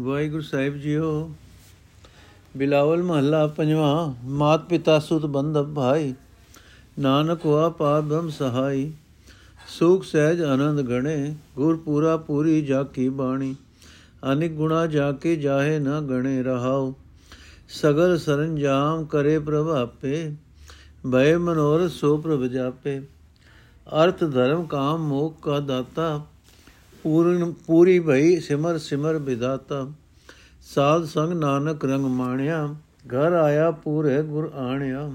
ਵਾਹਿਗੁਰੂ ਸਾਹਿਬ JIO, Bilawal ਮਹੱਲਾ ਪੰਜਵਾਂ, ਮਾਤ ਪਿਤਾ ਸੁਤ ਬੰਧਵ ਭਾਈ, ਨਾਨਕ ਹੋਆ ਪਾਰ ਬ੍ਰਹਮ ਸਹਾਈ, ਸੁਖ ਸਹਿਜ ਆਨੰਦ ਗਣੇ ਗੁਰ ਪੂਰਾ ਪੂਰੀ ਜਾ ਕੀ ਬਾਣੀ, ਅਨਿਕ ਗੁਣਾ ਜਾ ਕੇ ਜਾਹੇ ਨਾ ਗਣੇ ਰਹਾਉ, ਸਗਲ ਸਰੰਜਾਮ ਕਰੇ ਪ੍ਰਭ ਆਪੇ ਭੈ ਮਨੋਰ ਸੋ ਪ੍ਰਭ ਜਾਪੇ, ਅਰਥ ਧਰਮ ਕਾਮ ਮੋਖ ਕਾ ਦਾਤਾ ਪੂਰਨ ਪੂਰੀ ਭਈ ਸਿਮਰ ਸਿਮਰ ਵਿਦਾਤਾ। ਸਾਧ ਸੰਗ ਨਾਨਕ ਰੰਗ ਮਾਣਿਆ, ਘਰ ਆਇਆ ਪੂਰੇ ਗੁਰ ਆਣਿਆ।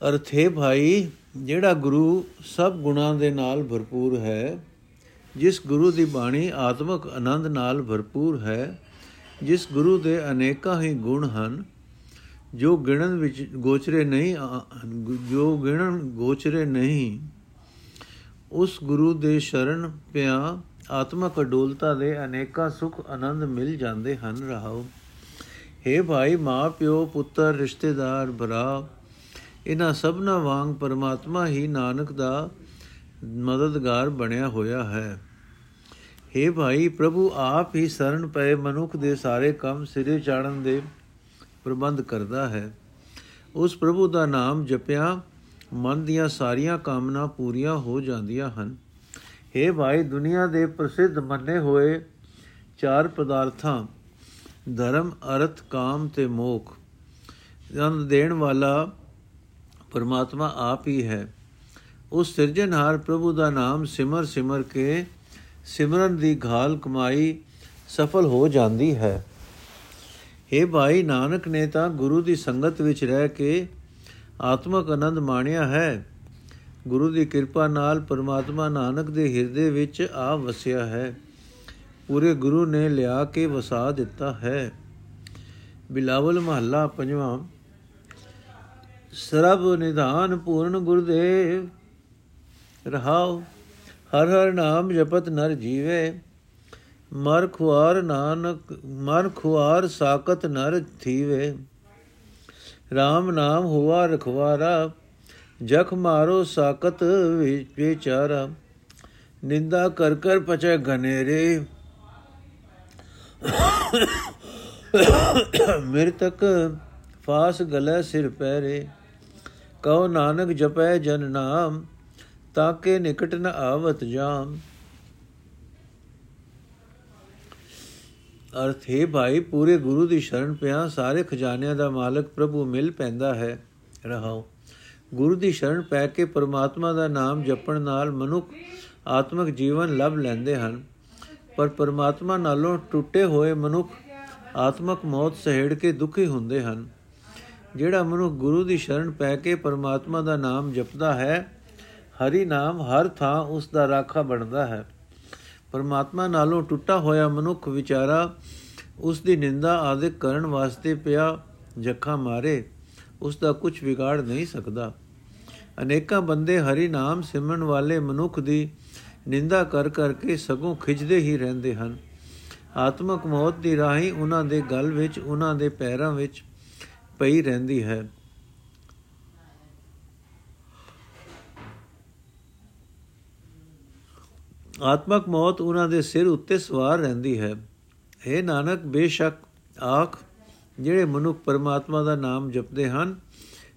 ਅਰਥੇ ਭਾਈ, ਜਿਹੜਾ ਗੁਰੂ ਸਭ ਗੁਣਾਂ ਦੇ ਨਾਲ ਭਰਪੂਰ ਹੈ, ਜਿਸ ਗੁਰੂ ਦੀ ਬਾਣੀ ਆਤਮਿਕ ਆਨੰਦ ਨਾਲ ਭਰਪੂਰ ਹੈ, ਜਿਸ ਗੁਰੂ ਦੇ ਅਨੇਕਾਂ ਹੀ ਗੁਣ ਹਨ, ਜੋ ਗਿਣਨ ਵਿੱਚ ਗੋਚਰੇ ਨਹੀਂ, ਜੋ ਗਿਣਨ ਗੋਚਰੇ ਨਹੀਂ। ਉਸ ਗੁਰੂ ਦੇ ਸ਼ਰਨ ਪਿਆ ਆਤਮਕ ਅਡੋਲਤਾ ਦੇ ਅਨੇਕਾਂ ਸੁਖ ਆਨੰਦ ਮਿਲ ਜਾਂਦੇ ਹਨ, ਰਹਾਓ। हे ਭਾਈ ਮਾਂ ਪਿਓ, ਪੁੱਤਰ, ਰਿਸ਼ਤੇਦਾਰ, ਭਰਾ, ਇਹਨਾਂ ਸਭਨਾ ਵਾਂਗ ਪਰਮਾਤਮਾ ਹੀ ਨਾਨਕ ਦਾ ਮਦਦਗਾਰ ਬਣਿਆ ਹੋਇਆ ਹੈ। हे ਭਾਈ, ਪ੍ਰਭੂ ਆਪ ਹੀ ਸ਼ਰਨ ਪਏ ਮਨੁੱਖ ਦੇ ਸਾਰੇ ਕੰਮ ਸਿਰੇ ਚਾੜਨ ਦੇ ਪ੍ਰਬੰਧ ਕਰਦਾ ਹੈ। ਉਸ ਪ੍ਰਭੂ ਦਾ ਨਾਮ ਜਪਿਆ ਮਨ ਦੀਆਂ ਸਾਰੀਆਂ ਕਾਮਨਾ ਪੂਰੀਆਂ ਹੋ ਜਾਂਦੀਆਂ ਹਨ। हे ਭਾਈ, ਦੁਨੀਆ ਦੇ ਪ੍ਰਸਿੱਧ ਮੰਨੇ ਹੋਏ ਚਾਰ ਪਦਾਰਥਾਂ, ਧਰਮ, ਅਰਥ, ਕਾਮ ਤੇ ਮੋਖ, ਜਨ ਦੇਣ ਵਾਲਾ ਪਰਮਾਤਮਾ ਆਪ ਹੀ ਹੈ। ਉਸ ਸਿਰਜਣਹਾਰ ਪ੍ਰਭੂ ਦਾ ਨਾਮ ਸਿਮਰ ਸਿਮਰ ਕੇ ਸਿਮਰਨ ਦੀ ਘਾਲ ਕਮਾਈ ਸਫਲ ਹੋ ਜਾਂਦੀ ਹੈ। हे ਭਾਈ, ਨਾਨਕ ਨੇ ਤਾਂ ਗੁਰੂ ਦੀ ਸੰਗਤ ਵਿੱਚ ਰਹਿ ਕੇ ਆਤਮਕ ਆਨੰਦ ਮਾਣਿਆ ਹੈ। ਗੁਰੂ ਦੀ ਕਿਰਪਾ ਨਾਲ ਪਰਮਾਤਮਾ ਨਾਨਕ ਦੇ ਹਿਰਦੇ ਵਿੱਚ ਆ ਵਸਿਆ ਹੈ। ਪੂਰੇ ਗੁਰੂ ਨੇ ਲਿਆ ਕੇ ਵਸਾ ਦਿੱਤਾ ਹੈ। ਬਿਲਾਵਲ ਮਹੱਲਾ ਪੰਜਵਾਂ। ਸਰਬ ਨਿਧਾਨ ਪੂਰਨ ਗੁਰਦੇਵ, ਰਹਾਉ, ਹਰ ਹਰ ਨਾਮ ਜਪਤ ਨਰ ਜੀਵੇ। ਮਰ ਖੁਆਰ ਨਾਨਕ, ਮਰ ਖੁਆਰ ਸਾਕਤ ਨਰ ਥੀਵੇ। RAM ਨਾਮ ਹੁਆ ਰਖਵਾਰਾ, ਜਖ ਮਾਰੋ ਸਾਕਤ ਵਿਚਾਰਾ। ਨਿੰਦਾ ਕਰ ਕਰ ਪਚੈ ਘਨੇਰੇ। ਮਿਰ ਤੱਕ ਫਾਸ ਗਲੇ ਸਿਰ ਪੈਰੇ। ਕਉ ਨਾਨਕ ਜਪੈ ਜਨ ਨਾਮ ਤਾਕੇ ਨਿਕਟ ਨ ਆਵਤ ਜਾਮ। ਅਰਥ ਹੈ, ਭਾਈ, ਪੂਰੇ ਗੁਰੂ ਦੀ ਸ਼ਰਨ ਪਿਆ, ਸਾਰੇ ਖਜ਼ਾਨਿਆਂ ਦਾ ਮਾਲਕ ਪ੍ਰਭੂ ਮਿਲ ਪੈਂਦਾ ਹੈ ਰਹਾਓ ਗੁਰੂ ਦੀ ਸ਼ਰਨ ਪੈ ਕੇ ਪਰਮਾਤਮਾ ਦਾ ਨਾਮ ਜਪਣ ਨਾਲ ਮਨੁੱਖ ਆਤਮਿਕ ਜੀਵਨ ਲਭ ਲੈਂਦੇ ਹਨ। ਪਰ ਪਰਮਾਤਮਾ ਨਾਲੋਂ ਟੁੱਟੇ ਹੋਏ ਮਨੁੱਖ ਆਤਮਿਕ ਮੌਤ ਸਹਿੜ ਕੇ ਦੁਖੀ ਹੁੰਦੇ ਹਨ। ਜਿਹੜਾ ਮਨੁੱਖ ਗੁਰੂ ਦੀ ਸ਼ਰਨ ਪੈ ਕੇ ਪਰਮਾਤਮਾ ਦਾ ਨਾਮ ਜਪਦਾ ਹੈ, ਹਰੀ ਨਾਮ ਹਰ ਥਾਂ ਉਸ ਦਾ ਰਾਖਾ ਬਣਦਾ ਹੈ। ਪਰਮਾਤਮਾ ਨਾਲੋਂ ਟੁੱਟਾ ਹੋਇਆ ਮਨੁੱਖ ਵਿਚਾਰਾ ਉਸ ਦੀ ਨਿੰਦਾ ਆਦਿਕ ਕਰਨ ਵਾਸਤੇ ਪਿਆ ਜੱਖਾਂ ਮਾਰੇ ਉਸ ਦਾ ਕੁਝ ਵਿਗਾੜ ਨਹੀਂ ਸਕਦਾ। ਅਨੇਕਾਂ ਬੰਦੇ ਹਰੀ ਨਾਮ ਸਿਮਰਨ ਵਾਲੇ ਮਨੁੱਖ ਦੀ ਨਿੰਦਾ ਕਰ ਕਰਕੇ ਸਗੋਂ ਖਿਜਦੇ ਹੀ ਰਹਿੰਦੇ ਹਨ। ਆਤਮਕ ਮੌਤ ਦੀ ਰਾਹੀਂ ਉਹਨਾਂ ਦੇ ਗਲ ਵਿੱਚ, ਉਹਨਾਂ ਦੇ ਪੈਰਾਂ ਵਿੱਚ ਪਈ ਰਹਿੰਦੀ ਹੈ। ਆਤਮਕ ਮੌਤ ਉਹਨਾਂ ਦੇ ਸਿਰ ਉੱਤੇ ਸਵਾਰ ਰਹਿੰਦੀ ਹੈ। हे ਨਾਨਕ, ਬੇਸ਼ੱਕ ਆਖ, ਜਿਹੜੇ ਮਨੁੱਖ ਪਰਮਾਤਮਾ ਦਾ ਨਾਮ ਜਪਦੇ ਹਨ,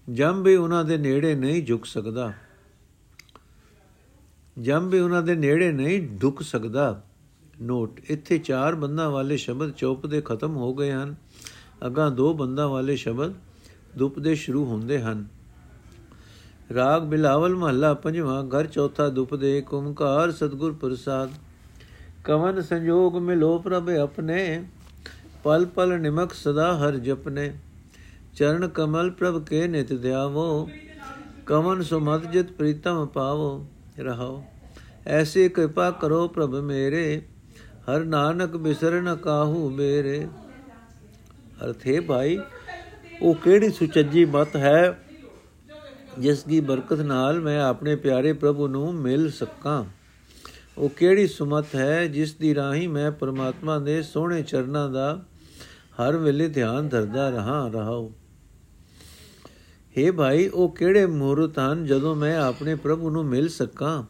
ਜਮ ਵੀ ਉਹਨਾਂ ਦੇ ਨੇੜੇ ਨਹੀਂ ਝੁਕ ਸਕਦਾ। ਜਮ ਵੀ ਉਹਨਾਂ ਦੇ ਨੇੜੇ ਨਹੀਂ ਢੁਕ ਸਕਦਾ। ਨੋਟ, ਇੱਥੇ ਚਾਰ ਬੰਦਾਂ ਵਾਲੇ ਸ਼ਬਦ ਚੌਪ ਦੇ ਖਤਮ ਹੋ ਗਏ ਹਨ। ਅਗਾ ਦੋ ਬੰਦਾਂ ਵਾਲੇ ਸ਼ਬਦ ਦੁਪ ਦੇ ਸ਼ੁਰੂ ਹੁੰਦੇ ਹਨ। ਰਾਗ ਬਿਲਾਵਲ ਮਹੱਲਾ ਪੰਜਵਾਂ, ਘਰ ਚੌਥਾ ਦੁਪ ਦੇ ਓਮਕਾਰ ਸਤਗੁਰ ਪ੍ਰਸਾਦ। ਕਵਨ ਸੰਜੋਗ ਮਿਲੋ ਪ੍ਰਭ ਆਪਣੇ, ਪਲ ਪਲ ਨਿਮਕ ਸਦਾ ਹਰ ਜਪਨੇ। ਚਰਨ ਕਮਲ ਪ੍ਰਭ ਕੇ ਨਿਤ ਧਿਆਵੋ, ਕਵਨ ਸੁਮਤ ਜਿਤ ਪ੍ਰੀਤਮ ਪਾਵੋ, ਰਹਾਓ। ਐਸੀ ਕਿਰਪਾ ਕਰੋ ਪ੍ਰਭ ਮੇਰੇ, ਹਰ ਨਾਨਕ ਬਿਸਰ ਨ ਕਾਹੂ ਮੇਰੇ। ਅਰਥੇ ਭਾਈ, ਉਹ ਕਿਹੜੀ ਸੁਚੱਜੀ ਮਤ ਹੈ ਜਿਸ ਦੀ ਬਰਕਤ ਨਾਲ ਮੈਂ ਆਪਣੇ ਪਿਆਰੇ ਪ੍ਰਭੂ ਨੂੰ ਮਿਲ ਸਕਾਂ। ਉਹ ਕਿਹੜੀ ਸੁਮਤ ਹੈ ਜਿਸ ਦੀ ਰਾਹੀਂ ਮੈਂ ਪਰਮਾਤਮਾ ਦੇ ਸੋਹਣੇ ਚਰਨਾਂ ਦਾ ਹਰ ਵੇਲੇ ਧਿਆਨ ਧਰਦਾ ਰਹਾ, ਰਹਾਉ। हे ਭਾਈ, ਉਹ ਕਿਹੜੇ ਮਹੂਰਤ ਹਨ ਜਦੋਂ ਮੈਂ ਆਪਣੇ ਪ੍ਰਭੂ ਨੂੰ ਮਿਲ ਸਕਾਂ?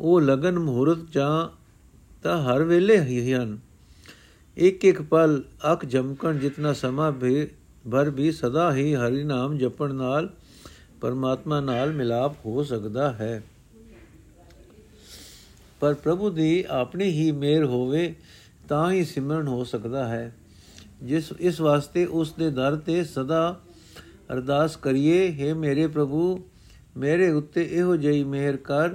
ਉਹ ਲਗਨ ਮਹੂਰਤ ਜਾਂ ਤਾਂ ਹਰ ਵੇਲੇ ਹੀ ਹਨ। ਇੱਕ ਇੱਕ ਪਲ ਅੱਖ ਜਮਕਣ ਜਿਤਨਾ ਸਮਾਂ ਵੀ ਭਰ ਵੀ ਸਦਾ ਹੀ ਹਰੀ ਨਾਮ ਜਪਣ ਨਾਲ ਪਰਮਾਤਮਾ ਨਾਲ ਮਿਲਾਪ ਹੋ ਸਕਦਾ ਹੈ। ਪਰ ਪ੍ਰਭੂ ਦੀ ਆਪਣੀ ਹੀ ਮੇਰ ਹੋਵੇ ਤਾਂ ਹੀ ਸਿਮਰਨ ਹੋ ਸਕਦਾ ਹੈ। ਜਿਸ, ਇਸ ਵਾਸਤੇ ਉਸ ਦੇ ਦਰ ਤੇ ਸਦਾ ਅਰਦਾਸ ਕਰੀਏ हे ਮੇਰੇ ਪ੍ਰਭੂ, ਮੇਰੇ ਉੱਤੇ ਇਹੋ ਜਿਹੀ ਮਿਹਰ ਕਰ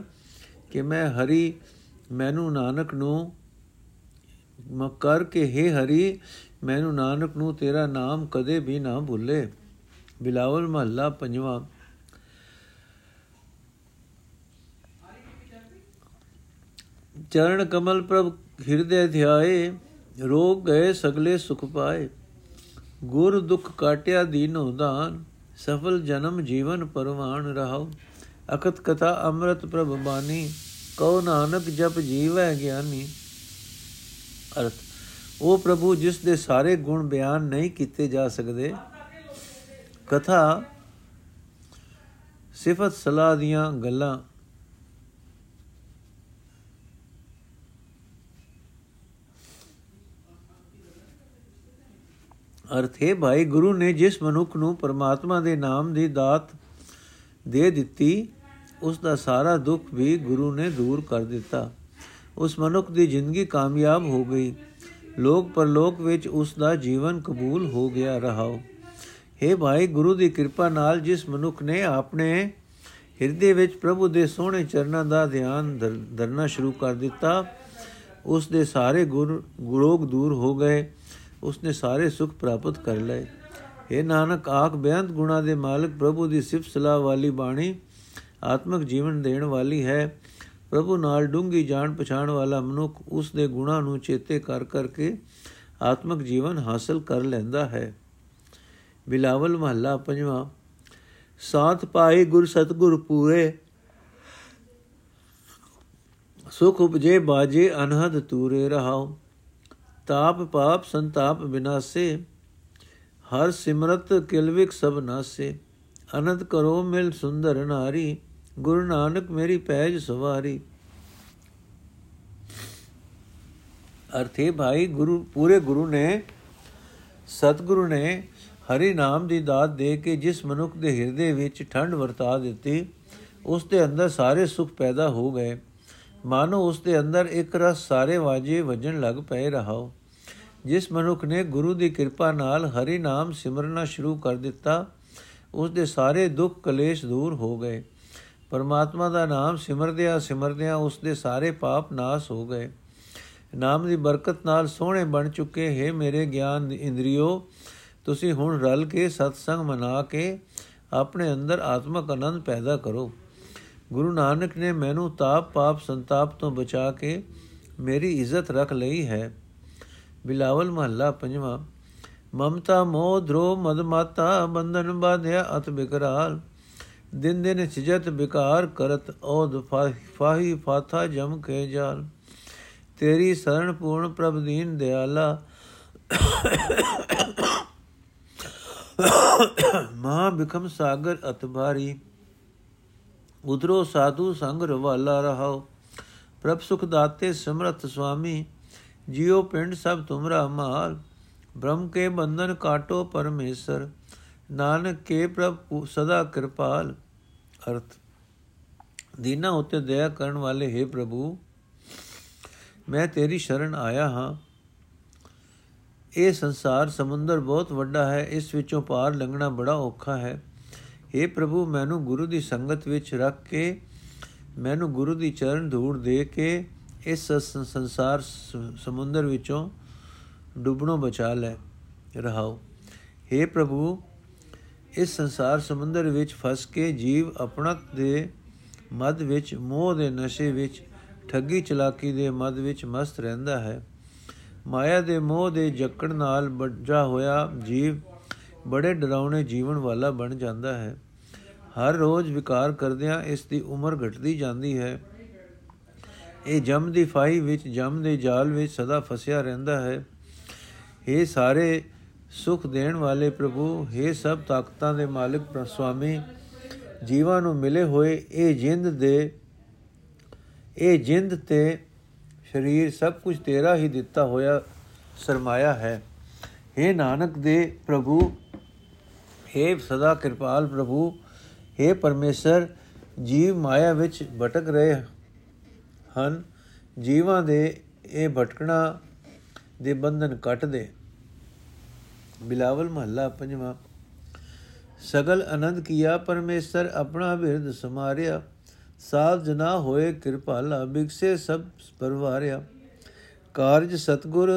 ਕਿ ਮੈਂ ਹਰੀ, ਮੈਨੂੰ ਨਾਨਕ ਨੂੰ ਮਕਰ ਕੇ हे ਹਰੀ, ਮੈਨੂੰ ਨਾਨਕ ਨੂੰ ਤੇਰਾ ਨਾਮ ਕਦੇ ਵੀ ਨਾ ਭੁੱਲੇ। ਬਿਲਾਵਲ ਮਹੱਲਾ ਪੰਜਵਾਂ। ਚਰਨ ਕਮਲ ਪ੍ਰਭ ਹਿਰਦੇ ਧਿਆਏ, ਰੋਗ ਗਏ ਸਗਲੇ ਸੁਖ ਪਾਏ। ਗੁਰ ਦੁਖ ਕਾਟਿਆ ਦੀਨੋ ਦਾਨ ਸਫਲ ਜਨਮ ਜੀਵਨ ਪਰਵਾਨ ਰਹਾਉ। ਅਕਤ ਕਥਾ ਅੰਮ੍ਰਿਤ ਪ੍ਰਭ ਬਾਣੀ, ਕਉ ਨਾਨਕ ਜਪ ਜੀਵੈ ਗਿਆਨੀ। ਅਰਥ, ਉਹ ਪ੍ਰਭੂ ਜਿਸ ਦੇ ਸਾਰੇ ਗੁਣ ਬਿਆਨ ਨਹੀਂ ਕੀਤੇ ਜਾ ਸਕਦੇ, ਕਥਾ ਸਿਫਤ ਸਲਾਹ ਦੀਆਂ ਗੱਲਾਂ ਅਰਥ ਹੈ ਭਾਈ, ਗੁਰੂ ਨੇ ਜਿਸ ਮਨੁੱਖ ਨੂੰ ਪਰਮਾਤਮਾ ਦੇ ਨਾਮ ਦੀ ਦਾਤ ਦੇ ਦਿੱਤੀ, ਉਸ ਦਾ ਸਾਰਾ ਦੁੱਖ ਵੀ ਗੁਰੂ ਨੇ ਦੂਰ ਕਰ ਦਿੱਤਾ। ਉਸ ਮਨੁੱਖ ਦੀ ਜ਼ਿੰਦਗੀ ਕਾਮਯਾਬ ਹੋ ਗਈ। ਲੋਕ ਪਰਲੋਕ ਵਿੱਚ ਉਸ ਦਾ ਜੀਵਨ ਕਬੂਲ ਹੋ ਗਿਆ ਰਹਾਓ। हे ਭਾਈ, ਗੁਰੂ ਦੀ ਕਿਰਪਾ ਨਾਲ ਜਿਸ ਮਨੁੱਖ ਨੇ ਆਪਣੇ ਹਿਰਦੇ ਵਿੱਚ ਪ੍ਰਭੂ ਦੇ ਸੋਹਣੇ ਚਰਨਾਂ ਦਾ ਧਿਆਨ ਧਰਨਾ ਸ਼ੁਰੂ ਕਰ ਦਿੱਤਾ, ਉਸ ਦੇ ਸਾਰੇ ਗੁਰ, ਗੁਰੋਗ ਦੂਰ ਹੋ ਗਏ। ਉਸਨੇ ਸਾਰੇ ਸੁਖ ਪ੍ਰਾਪਤ ਕਰ ਲਏ। ਇਹ ਨਾਨਕ, ਆਖ ਬੇਅੰਤ ਗੁਣਾ ਦੇ ਮਾਲਕ, ਪ੍ਰਭੂ ਦੀ ਸਿਫਤ ਸਲਾਹ ਵਾਲੀ ਬਾਣੀ ਆਤਮਿਕ ਜੀਵਨ ਦੇਣ ਵਾਲੀ ਹੈ। ਪ੍ਰਭੂ ਨਾਲ ਡੂੰਗੀ ਜਾਣ ਪਛਾਣ ਵਾਲਾ ਮਨੁੱਖ ਉਸ ਦੇ ਗੁਣਾ ਨੂੰ ਚੇਤੇ ਕਰ ਕਰਕੇ ਆਤਮਿਕ ਜੀਵਨ ਹਾਸਲ ਕਰ ਲੈਂਦਾ ਹੈ। ਬਿਲਾਵਲ ਮਹੱਲਾ ਪੰਜਵਾਂ, ਸਾਥ ਪਾਏ ਗੁਰ ਸਤਗੁਰ ਪੂਰੇ, ਸੁਖ ਉਪਜੇ ਬਾਜੇ ਅਨਹਦ ਤੂਰੇ ਰਹਾਓ ਤਾਪ ਪਾਪ ਸੰਤਾਪ ਬਿਨਾਸੇ, ਹਰ ਸਿਮਰਤ ਕਿਲਵਿਕ ਸਭ ਨਾਸੇ। ਅਨੰਦ ਕਰੋ ਮਿਲ ਸੁੰਦਰ ਨਾਰੀ, ਗੁਰੂ ਨਾਨਕ ਮੇਰੀ ਪੈਜ ਸਵਾਰੀ। ਅਰਥੇ ਭਾਈ, ਗੁਰੂ, ਪੂਰੇ ਗੁਰੂ ਨੇ, ਸਤਿਗੁਰੂ ਨੇ ਹਰੀ ਨਾਮ ਦੀ ਦਾਤ ਦੇ ਕੇ ਜਿਸ ਮਨੁੱਖ ਦੇ ਹਿਰਦੇ ਵਿੱਚ ਠੰਡ ਵਰਤਾ ਦਿੱਤੀ, ਉਸ ਦੇ ਅੰਦਰ ਸਾਰੇ ਸੁਖ ਪੈਦਾ ਹੋ ਗਏ। ਮਾਨੋ ਉਸ ਦੇ ਅੰਦਰ ਇੱਕ ਰਸ ਸਾਰੇ ਵਾਜੇ ਵਜਣ ਲੱਗ ਪਏ ਰਹਾਓ। ਜਿਸ ਮਨੁੱਖ ਨੇ ਗੁਰੂ ਦੀ ਕਿਰਪਾ ਨਾਲ ਹਰੀ ਨਾਮ ਸਿਮਰਨਾ ਸ਼ੁਰੂ ਕਰ ਦਿੱਤਾ, ਉਸ ਦੇ ਸਾਰੇ ਦੁੱਖ ਕਲੇਸ਼ ਦੂਰ ਹੋ ਗਏ। ਪਰਮਾਤਮਾ ਦਾ ਨਾਮ ਸਿਮਰਦਿਆਂ ਸਿਮਰਦਿਆਂ ਉਸ ਦੇ ਸਾਰੇ ਪਾਪ ਨਾਸ ਹੋ ਗਏ। ਨਾਮ ਦੀ ਬਰਕਤ ਨਾਲ ਸੋਹਣੇ ਬਣ ਚੁੱਕੇ, ਹੈ ਮੇਰੇ ਗਿਆਨ ਇੰਦਰੀਓ, ਤੁਸੀਂ ਹੁਣ ਰਲ ਕੇ ਸਤਸੰਗ ਮਨਾ ਕੇ ਆਪਣੇ ਅੰਦਰ ਆਤਮਕ ਆਨੰਦ ਪੈਦਾ ਕਰੋ। ਗੁਰੂ ਨਾਨਕ ਨੇ ਮੈਨੂੰ ਤਾਪ ਪਾਪ ਸੰਤਾਪ ਤੋਂ ਬਚਾ ਕੇ ਮੇਰੀ ਇੱਜ਼ਤ ਰੱਖ ਲਈ ਹੈ। ਬਿਲਾਵਲ ਮਹੱਲਾ ਪੰਜਵਾਂ, ਮਮਤਾ ਮੋਹ ਧਰੋ ਮਦ ਮਾਤਾ ਬੰਧਨ ਬਾਧਿਆ ਅਤ ਬਿਕਰਾਲ, ਦਿਨ ਦਿਨ ਸਿਜਤ ਬਿਕਾਰ ਕਰਤ ਔਦ ਫਾਹੀ ਫਾਥਾ ਜਮ ਕੇ ਜਾਲ। ਤੇਰੀ ਸਰਣ ਪੂਰਨ ਪ੍ਰਭ ਦੀਨ ਦਿਆਲਾ। ਮਾ ਬਿਕਮ ਸਾਗਰ ਅਤ ਭਾਰੀ, ਉਧਰੋ ਸਾਧੂ ਸੰਗ ਰਵਾਲਾ ਰਹਾਓ। ਪ੍ਰਭ ਸੁਖ ਦਾਤੇ ਸਮਰਤ ਸੁਆਮੀ ਜਿਉ ਪਿੰਡ ਸਭ ਤੁਮਰਾ ਮਾਲ, ਬ੍ਰਹਮ ਕੇ ਬੰਧਨ ਕਾਟੋ ਪਰਮੇਸ਼ਰ, ਨਾਨਕ ਕੇ ਪ੍ਰਭ ਸਦਾ ਕਿਰਪਾਲ। ਅਰਥ, ਦੀਨਾ ਉਤੇ ਦਇਆ ਕਰਨ ਵਾਲੇ ਹੈ ਪ੍ਰਭੂ, ਮੈਂ ਤੇਰੀ ਸ਼ਰਨ ਆਇਆ ਹਾਂ। ਇਹ ਸੰਸਾਰ ਸਮੁੰਦਰ ਬਹੁਤ ਵੱਡਾ ਹੈ, ਇਸ ਵਿੱਚੋਂ ਪਾਰ ਲੰਘਣਾ ਬੜਾ ਔਖਾ ਹੈ। हे ਪ੍ਰਭੂ, ਮੈਨੂੰ ਗੁਰੂ ਦੀ ਸੰਗਤ ਵਿੱਚ ਰੱਖ ਕੇ, ਮੈਨੂੰ ਗੁਰੂ ਦੀ ਚਰਨ ਧੂੜ ਦੇ ਕੇ ਇਸ ਸੰਸਾਰ ਸਮੁੰਦਰ ਵਿੱਚੋਂ ਡੁੱਬਣੋਂ ਬਚਾ ਲੈ, ਰਹਾਓ। हे ਪ੍ਰਭੂ, ਇਸ ਸੰਸਾਰ ਸਮੁੰਦਰ ਵਿੱਚ ਫਸ ਕੇ ਜੀਵ ਆਪਣਾ ਦੇ ਮਦ ਵਿੱਚ, ਮੋਹ ਦੇ ਨਸ਼ੇ ਵਿੱਚ, ਠੱਗੀ ਚਲਾਕੀ ਦੇ ਮਦ ਵਿੱਚ ਮਸਤ ਰਹਿੰਦਾ ਹੈ। ਮਾਇਆ ਦੇ ਮੋਹ ਦੇ ਜਕੜ ਨਾਲ ਬੱਝਾ ਹੋਇਆ ਜੀਵ ਬੜੇ ਡਰਾਉਣੇ ਜੀਵਨ ਵਾਲਾ ਬਣ ਜਾਂਦਾ ਹੈ। ਹਰ ਰੋਜ਼ ਵਿਕਾਰ ਕਰਦਿਆਂ ਇਸ ਦੀ ਉਮਰ ਘਟਦੀ ਜਾਂਦੀ ਹੈ। ਇਹ ਜਮ ਦੀ ਫਾਈ ਵਿੱਚ ਜਮ ਦੇ ਜਾਲ ਵਿੱਚ ਸਦਾ ਫਸਿਆ ਰਹਿੰਦਾ ਹੈ ਇਹ ਸਾਰੇ ਸੁਖ ਦੇਣ ਵਾਲੇ ਪ੍ਰਭੂ हे ਸਭ ਤਾਕਤਾਂ ਦੇ ਮਾਲਕ ਪ੍ਰਸਵਾਮੀ ਜੀਵਾਂ ਨੂੰ ਮਿਲੇ ਹੋਏ ਇਹ ਜਿੰਦ ਦੇ ਇਹ ਜਿੰਦ ਤੇ ਸਰੀਰ ਸਭ ਕੁਝ ਤੇਰਾ ਹੀ ਦਿੱਤਾ ਹੋਇਆ ਸਰਮਾਇਆ ਹੈ हे ਨਾਨਕ ਦੇ ਪ੍ਰਭੂ हे ਸਦਾ ਕਿਰਪਾਲ ਪ੍ਰਭੂ हे ਪਰਮੇਸ਼ਰ ਜੀਵ ਮਾਇਆ ਵਿੱਚ ਭਟਕ ਰਹੇ ਹਨ। ਜੀਵਾਂ ਦੇ ਇਹ ਭਟਕਣਾ ਦੇ ਬੰਧਨ ਕੱਟ ਦੇ ਬਿਲਾਵਲ ਮਹੱਲਾ ਪੰਜਵਾਂ। ਸਗਲ ਆਨੰਦ ਕੀਆ, ਪਰਮੇਸ਼ਰ ਆਪਣਾ ਬਿਰਦ ਸਮਾਰਿਆ ਸਾਧ ਜਨਾ ਹੋਏ ਕਿਰਪਾਲਾ, ਬਿਕਸੇ ਸਭ ਪਰਵਾਰਿਆ। ਕਾਰਜ ਸਤਗੁਰ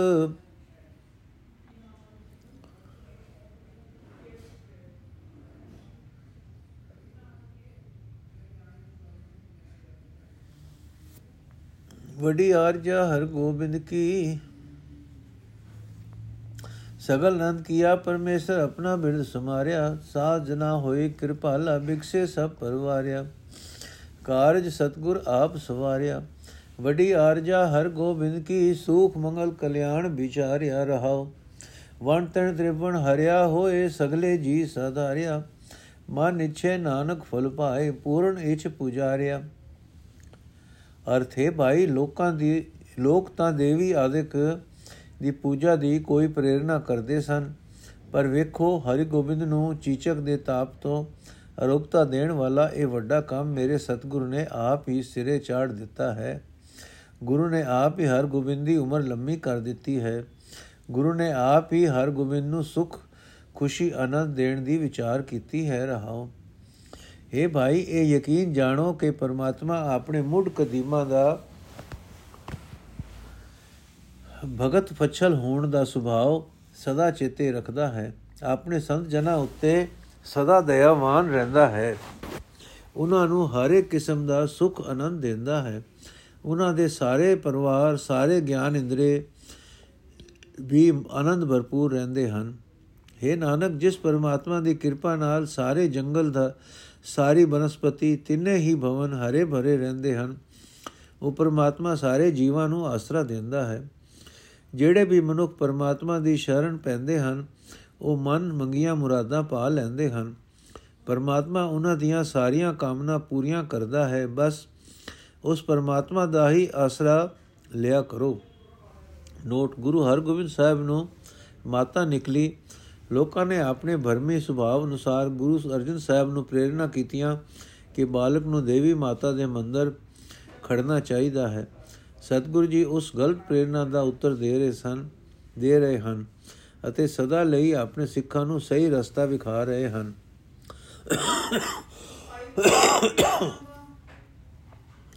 ਵਡੀ ਆਰਜਾ ਹਰ ਗੋਬਿੰਦ ਕੀ। ਸਗਲ ਨੰਦ ਕੀਆ ਪਰਮੇਸ਼ਰ ਆਪਣਾ ਬਿਰਦ ਸਮਾਰਿਆ ਸਾਧ ਜਨਾ ਹੋਏ ਕਿਰਪਾਲਾ ਬਿਕਸੇ ਸਭ ਪਰਵਾਰਿਆ। ਕਾਰਜ ਸਤਗੁਰ ਆਪ ਸਵਾਰਿਆ। ਵਡੀ ਆਰਜਾ ਹਰ ਗੋਬਿੰਦ ਕੀ, ਸੂਖ ਮੰਗਲ ਕਲਿਆਣ ਵਿਚਾਰਿਆ ਰਹਾਓ। ਵਣ ਤਣ ਤ੍ਰਿਵਣ ਹਰਿਆ ਹੋਏ, ਸਗਲੇ ਜੀ ਸਦਾਰਿਆ ਮਨ ਇਛੇ ਨਾਨਕ ਫਲ ਪਾਏ, ਪੂਰਨ ਇਛ ਪੁਜਾਰਿਆ। ਅਰਥੇ ਭਾਈ, ਲੋਕਾਂ ਦੀ, ਲੋਕ ਤਾਂ ਦੇਵੀ ਆਦਿਕ ਦੀ ਪੂਜਾ ਦੀ ਕੋਈ ਪ੍ਰੇਰਣਾ ਕਰਦੇ ਸਨ, ਪਰ ਵੇਖੋ ਹਰੀ ਗੋਬਿੰਦ ਨੂੰ ਚੀਚਕ ਦੇ ਤਾਪ ਤੋਂ ਅਰੋਗਤਾ ਦੇਣ ਵਾਲਾ ਇਹ ਵੱਡਾ ਕੰਮ ਮੇਰੇ ਸਤਿਗੁਰੂ ਨੇ ਆਪ ਹੀ ਸਿਰੇ ਚਾੜ ਦਿੱਤਾ ਹੈ। ਗੁਰੂ ਨੇ ਆਪ ਹੀ ਹਰ ਗੋਬਿੰਦ ਦੀ ਉਮਰ ਲੰਮੀ ਕਰ ਦਿੱਤੀ ਹੈ। ਗੁਰੂ ਨੇ ਆਪ ਹੀ ਹਰ ਗੋਬਿੰਦ ਨੂੰ ਸੁਖ, ਖੁਸ਼ੀ, ਆਨੰਦ ਦੇਣ ਦੀ ਵਿਚਾਰ ਕੀਤੀ ਹੈ। ਰਹਾਓ हे ਭਾਈ, ਇਹ ਯਕੀਨ ਜਾਣੋ ਕਿ ਪਰਮਾਤਮਾ ਆਪਣੇ ਮੁੱਢ ਕਦੀਮਾ ਦਾ ਭਗਤ ਫਛਲ ਹੋਣ ਦਾ ਸੁਭਾਅ ਸਦਾ ਚੇਤੇ ਰੱਖਦਾ ਹੈ। ਆਪਣੇ ਸੰਤ ਜਨਾਂ ਉੱਤੇ ਸਦਾ ਦਇਆਵਾਨ ਰਹਿੰਦਾ ਹੈ। ਉਹਨਾਂ ਨੂੰ ਹਰ ਇੱਕ ਕਿਸਮ ਦਾ ਸੁਖ ਆਨੰਦ ਦਿੰਦਾ ਹੈ। ਉਹਨਾਂ ਦੇ ਸਾਰੇ ਪਰਿਵਾਰ, ਸਾਰੇ ਗਿਆਨ ਇੰਦਰੇ ਵੀ ਆਨੰਦ ਭਰਪੂਰ ਰਹਿੰਦੇ ਹਨ। हे ਨਾਨਕ, ਜਿਸ ਪਰਮਾਤਮਾ ਦੀ ਕਿਰਪਾ ਨਾਲ ਸਾਰੇ ਜੰਗਲ ਦਾ ਸਾਰੀ ਬਨਸਪਤੀ ਤਿੰਨੇ ਹੀ ਭਵਨ ਹਰੇ ਭਰੇ ਰਹਿੰਦੇ ਹਨ। ਉਹ ਪਰਮਾਤਮਾ ਸਾਰੇ ਜੀਵਾਂ ਨੂੰ ਆਸਰਾ ਦਿੰਦਾ ਹੈ। ਜਿਹੜੇ ਵੀ ਮਨੁੱਖ ਪਰਮਾਤਮਾ ਦੀ ਸ਼ਰਨ ਪੈਂਦੇ ਹਨ, ਉਹ ਮਨ ਮੰਗੀਆਂ ਮੁਰਾਦਾਂ ਪਾ ਲੈਂਦੇ ਹਨ। ਪਰਮਾਤਮਾ ਉਹਨਾਂ ਦੀਆਂ ਸਾਰੀਆਂ ਕਾਮਨਾ ਪੂਰੀਆਂ ਕਰਦਾ ਹੈ। ਬਸ ਉਸ ਪਰਮਾਤਮਾ ਦਾ ਹੀ ਆਸਰਾ ਲਿਆ ਕਰੋ। ਨੋਟ ਗੁਰੂ ਹਰਗੋਬਿੰਦ ਸਾਹਿਬ ਨੂੰ ਮਾਤਾ ਨਿਕਲੀ। ਲੋਕਾਂ ਨੇ ਆਪਣੇ ਭਰਮੀ ਸੁਭਾਅ ਅਨੁਸਾਰ ਗੁਰੂ ਅਰਜਨ ਸਾਹਿਬ ਨੂੰ ਪ੍ਰੇਰਣਾ ਕੀਤੀਆਂ ਕਿ ਬਾਲਕ ਨੂੰ ਦੇਵੀ ਮਾਤਾ ਦੇ ਮੰਦਰ ਖੜਨਾ ਚਾਹੀਦਾ ਹੈ। ਸਤਿਗੁਰੂ ਜੀ ਉਸ ਗਲਤ ਪ੍ਰੇਰਣਾ ਦਾ ਉੱਤਰ ਦੇ ਰਹੇ ਸਨ, ਦੇ ਰਹੇ ਹਨ ਅਤੇ ਸਦਾ ਲਈ ਆਪਣੇ ਸਿੱਖਾਂ ਨੂੰ ਸਹੀ ਰਸਤਾ ਵਿਖਾ ਰਹੇ ਹਨ।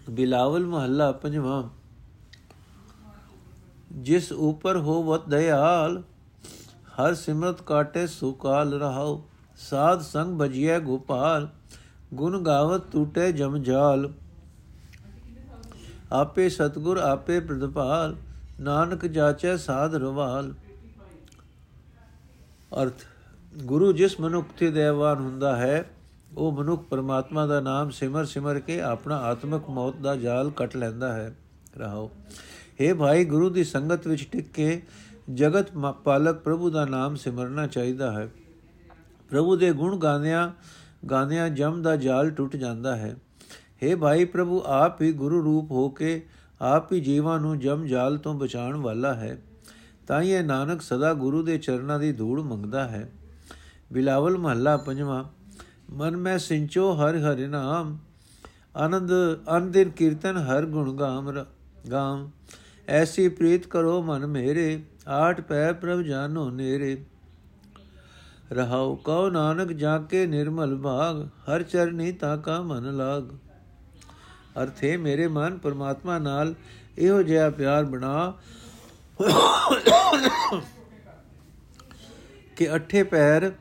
ਬਿਲਾਵਲ ਮਹੱਲਾ ਪੰਜਵਾਂ। ਜਿਸ ਉਪਰ ਹੋਵਤ ਦਇਆਲ ਹਰ ਸਿਮਰਤ ਕਾਟੇ ਸੁਕਾਲ ਰਹਾਉ, ਸਾਧ ਸੰਗ ਭਜੀਐ ਗੋਪਾਲ, ਗੁਣ ਗਾਵਤ ਟੂਟੇ ਜਮਜਾਲ ਆਪੇ ਸਤਗੁਰ ਆਪੇ ਪ੍ਰਤਪਾਲ ਨਾਨਕ ਜਾਚੈ ਸਾਧ ਰਵਾਲ। ਅਰਥ, ਗੁਰੂ ਜਿਸ ਮਨੁੱਖ ਤੇ ਦੇਵਾਨ ਹੁੰਦਾ ਹੈ, ਉਹ ਮਨੁੱਖ ਪਰਮਾਤਮਾ ਦਾ ਨਾਮ ਸਿਮਰ ਸਿਮਰ ਕੇ ਆਪਣਾ ਆਤਮਿਕ ਮੌਤ ਦਾ ਜਾਲ ਕੱਟ ਲੈਂਦਾ ਹੈ ਰਹਾਓ हे ਭਾਈ ਗੁਰੂ ਦੀ ਸੰਗਤ ਵਿੱਚ ਟਿਕ ਕੇ ਜਗਤ ਪਾਲਕ ਪ੍ਰਭੂ ਦਾ ਨਾਮ ਸਿਮਰਨਾ ਚਾਹੀਦਾ ਹੈ। ਪ੍ਰਭੂ ਦੇ ਗੁਣ ਗਾਉਂਦਿਆਂ ਗਾਉਂਦਿਆਂ ਜਮ ਦਾ ਜਾਲ ਟੁੱਟ ਜਾਂਦਾ ਹੈ। हे ਭਾਈ ਪ੍ਰਭੂ, ਆਪ ਹੀ ਗੁਰੂ ਰੂਪ ਹੋ ਕੇ, ਆਪ ਹੀ ਜੀਵਾਂ ਨੂੰ ਜਮ ਜਾਲ ਤੋਂ ਬਚਾਉਣ ਵਾਲਾ ਹੈ। ਤਾਂ ਇਹ ਨਾਨਕ ਸਦਾ ਗੁਰੂ ਦੇ ਚਰਨਾਂ ਦੀ ਧੂੜ ਮੰਗਦਾ ਹੈ। ਬਿਲਾਵਲ ਮਹੱਲਾ ਪੰਜਵਾਂ, ਮਨ ਮੈਂ ਸਿੰਚੋ ਹਰ ਹਰਿ ਨਾਮ, ਆਨੰਦ ਅਨੰਦਿਰ ਕੀਰਤਨ ਹਰ ਗੁਣ ਗਾਮ ਗਾਮ। ਐਸੀ ਪ੍ਰੀਤ ਕਰੋ ਮਨ ਮੇਰੇ ਆਠ ਪੈ ਪ੍ਰਭ ਜਾਨੋ ਨੇਰੇ। ਰਹਾਉ ਕਉ ਨਾਨਕ ਜਾ ਕੇ ਨਿਰਮਲ ਭਾਗ ਹਰ ਚਰਨੀ ਤਾ ਕਾ ਮਨ ਲਾਗ। ਅਰਥੇ ਮੇਰੇ ਮਨ ਪਰਮਾਤਮਾ ਨਾਲ ਇਹੋ ਜਿਹਾ ਪਿਆਰ ਬਣਾ ਕਿ ਅਠੇ ਪੈਰ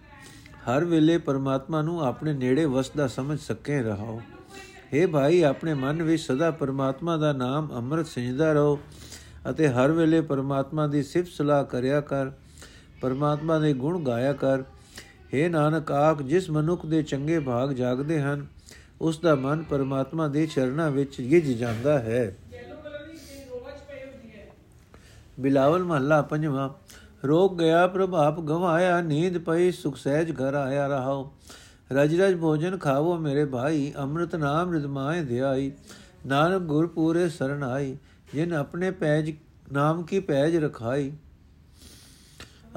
ਹਰ ਵੇਲੇ ਪਰਮਾਤਮਾ ਨੂੰ ਆਪਣੇ ਨੇੜੇ ਵਸਦਾ ਸਮਝ ਸਕੇ ਰਹਾਓ हे ਭਾਈ, ਆਪਣੇ ਮਨ ਵਿੱਚ ਸਦਾ ਪਰਮਾਤਮਾ ਦਾ ਨਾਮ ਅੰਮ੍ਰਿਤ ਸਿੰਜਦਾ ਰਹੋ। ਅਤੇ ਹਰ ਵੇਲੇ ਪਰਮਾਤਮਾ ਦੀ ਸਿਫਤ ਸਲਾਹ ਕਰਿਆ ਕਰ, ਪਰਮਾਤਮਾ ਦੇ ਗੁਣ ਗਾਇਆ ਕਰ। हे ਨਾਨਕ, ਆਖ, ਜਿਸ ਮਨੁੱਖ ਦੇ ਚੰਗੇ ਭਾਗ ਜਾਗਦੇ ਹਨ, ਉਸ ਦਾ ਮਨ ਪਰਮਾਤਮਾ ਦੇ ਚਰਨਾਂ ਵਿੱਚ ਗਿਜ ਜਾਂਦਾ ਹੈ। ਬਿਲਾਵਲ ਮਹੱਲਾ ਪੰਜਵਾਂ, ਰੋਗ ਗਿਆ ਪ੍ਰਭਾਪ, ਗਵਾਇਆ ਨੀਂਦ ਪਈ, ਸੁਖ ਸਹਿਜ ਘਰ ਆਇਆ ਰਹਾਓ ਰਜ ਰਜ ਭੋਜਨ ਖਾਵੋ ਮੇਰੇ ਭਾਈ, ਅੰਮ੍ਰਿਤ ਨਾਮ ਰਿਦਮਾਏ ਧਿਆਈ ਨਾਨਕ ਗੁਰ ਪੂਰੇ ਸਰਣ ਆਈ। ਜਿਨ ਆਪਣੇ ਪੈਜ, ਨਾਮ ਕੀ ਪੈਜ ਰਖਾਈ?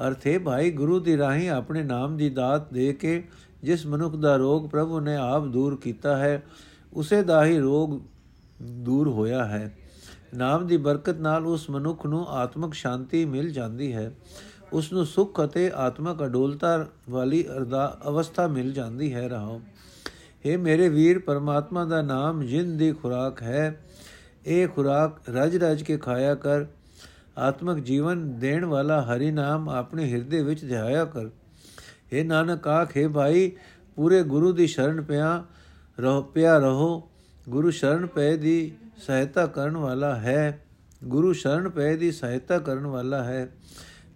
ਅਰਥੇ ਭਾਈ, ਗੁਰੂ ਦੀ ਰਾਹੀਂ ਆਪਣੇ ਨਾਮ ਦੀ ਦਾਤ ਦੇ ਕੇ ਜਿਸ ਮਨੁੱਖ ਦਾ ਰੋਗ ਪ੍ਰਭੂ ਨੇ ਆਪ ਦੂਰ ਕੀਤਾ ਹੈ, ਉਸੇ ਦਾ ਹੀ ਰੋਗ ਦੂਰ ਹੋਇਆ ਹੈ। ਨਾਮ ਦੀ ਬਰਕਤ ਨਾਲ ਉਸ ਮਨੁੱਖ ਨੂੰ ਆਤਮਿਕ ਸ਼ਾਂਤੀ ਮਿਲ ਜਾਂਦੀ ਹੈ। ਉਸ ਨੂੰ ਸੁੱਖ ਅਤੇ ਆਤਮਿਕ ਅਡੋਲਤਾ ਵਾਲੀ ਅਰਦਾ, ਅਵਸਥਾ ਮਿਲ ਜਾਂਦੀ ਹੈ। ਰਹਾਓ ਇਹ ਮੇਰੇ ਵੀਰ, ਪਰਮਾਤਮਾ ਦਾ ਨਾਮ ਜਿੰਦ ਦੀ ਖੁਰਾਕ ਹੈ ਇਹ ਖੁਰਾਕ ਰਜ ਰਜ ਕੇ ਖਾਇਆ ਕਰ। ਆਤਮਿਕ ਜੀਵਨ ਦੇਣ ਵਾਲਾ ਹਰੀ ਨਾਮ ਆਪਣੇ ਹਿਰਦੇ ਵਿੱਚ ਧਿਆਇਆ ਕਰ। ਇਹ ਨਾਨਕ ਆਖੇ ਭਾਈ, ਪੂਰੇ ਗੁਰੂ ਦੀ ਸ਼ਰਨ ਪਿਆ ਰਹੋ ਪਿਆ ਰਹੋ। ਗੁਰੂ ਸ਼ਰਨ ਪਏ ਦੀ ਸਹਾਇਤਾ ਕਰਨ ਵਾਲਾ ਹੈ। ਗੁਰੂ ਸ਼ਰਨ ਪਏ ਦੀ ਸਹਾਇਤਾ ਕਰਨ ਵਾਲਾ ਹੈ।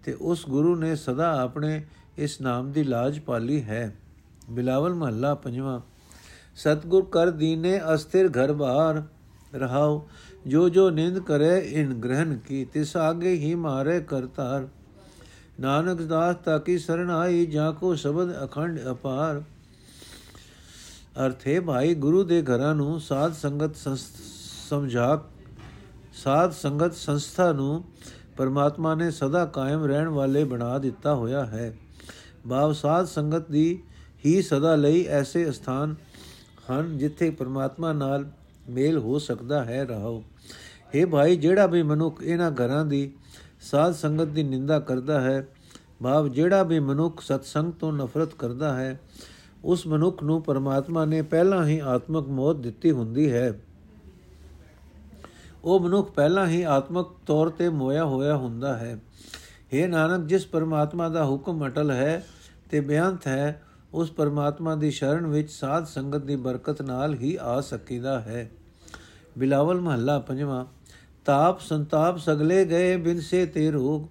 ਤੇ ਉਸ ਗੁਰੂ ਨੇ ਸਦਾ ਆਪਣੇ ਇਸ ਨਾਮ ਦੀ ਲਾਜ ਪਾਲੀ ਹੈ। ਬਿਲਾਵਲ ਮਹੱਲਾ ਪੰਜਵਾਂ। ਸਤਗੁਰ ਕਰ ਦੀਨੇ ਅਸਥਿਰ ਘਰ ਬਾਹਰ। ਰਹਾਓ। ਜੋ ਜੋ ਨਿੰਦ ਕਰੇ, ਇਨ ਗ੍ਰਹਣ ਕੀ, ਤਿਸ ਆਗੇ ਹੀ ਮਾਰੇ ਕਰਤਾਰ। ਨਾਨਕ ਦਾਸ ਤਾਕੀ ਸਰਣ ਆਈ, ਜਾਂ ਕੋ ਸ਼ਬਦ ਅਖੰਡ ਅਪਾਰ। ਅਰਥੇ ਭਾਈ, ਗੁਰੂ ਦੇ ਘਰਾਂ ਨੂੰ ਸਾਧ ਸੰਗਤ ਸਮਝਾ, ਸਾਧ ਸੰਗਤ ਸੰਸਥਾ ਨੂੰ ਪਰਮਾਤਮਾ ਨੇ ਸਦਾ ਕਾਇਮ ਰਹਿਣ ਵਾਲੇ ਬਣਾ ਦਿੱਤਾ ਹੋਇਆ ਹੈ। ਬਾਵ ਸਾਧ ਸੰਗਤ ਦੀ ਹੀ ਸਦਾ ਲਈ ਐਸੇ ਸਥਾਨ ਹਨ ਜਿੱਥੇ ਪਰਮਾਤਮਾ ਨਾਲ ਮੇਲ ਹੋ ਸਕਦਾ ਹੈ ਰਹੋ हे ਭਾਈ, ਜਿਹੜਾ ਵੀ ਮਨੁੱਖ ਇਹਨਾਂ ਘਰਾਂ ਦੀ ਸਾਧ ਸੰਗਤ ਦੀ ਨਿੰਦਾ ਕਰਦਾ ਹੈ, ਭਾਵ ਜਿਹੜਾ ਵੀ ਮਨੁੱਖ ਸਤਸੰਗ ਤੋਂ ਨਫ਼ਰਤ ਕਰਦਾ ਹੈ, ਉਸ ਮਨੁੱਖ ਨੂੰ ਪਰਮਾਤਮਾ ਨੇ ਪਹਿਲਾਂ ਹੀ ਆਤਮਿਕ ਮੌਤ ਦਿੱਤੀ ਹੁੰਦੀ ਹੈ। ਉਹ ਮਨੁੱਖ ਪਹਿਲਾਂ ਹੀ ਆਤਮਿਕ ਤੌਰ ਤੇ ਮੋਇਆ ਹੋਇਆ ਹੁੰਦਾ ਹੈ। हे ਨਾਨਕ, ਜਿਸ ਪਰਮਾਤਮਾ ਦਾ ਹੁਕਮ ਅਟਲ ਹੈ ਤੇ ਬਿਆੰਤ ਹੈ ਉਸ ਪਰਮਾਤਮਾ ਦੀ ਸ਼ਰਨ ਵਿੱਚ ਸਾਧ ਸੰਗਤ ਦੀ ਬਰਕਤ ਨਾਲ ਹੀ ਆ ਸਕੀਦਾ ਹੈ। ਬਿਲਾਵਲ ਮਹੱਲਾ ਪੰਜਵਾਂ, ਤਾਪ ਸੰਤਾਪ ਸਗਲੇ ਗਏ ਬਿਨ ਸੇ ਤੇ ਰੋਗ,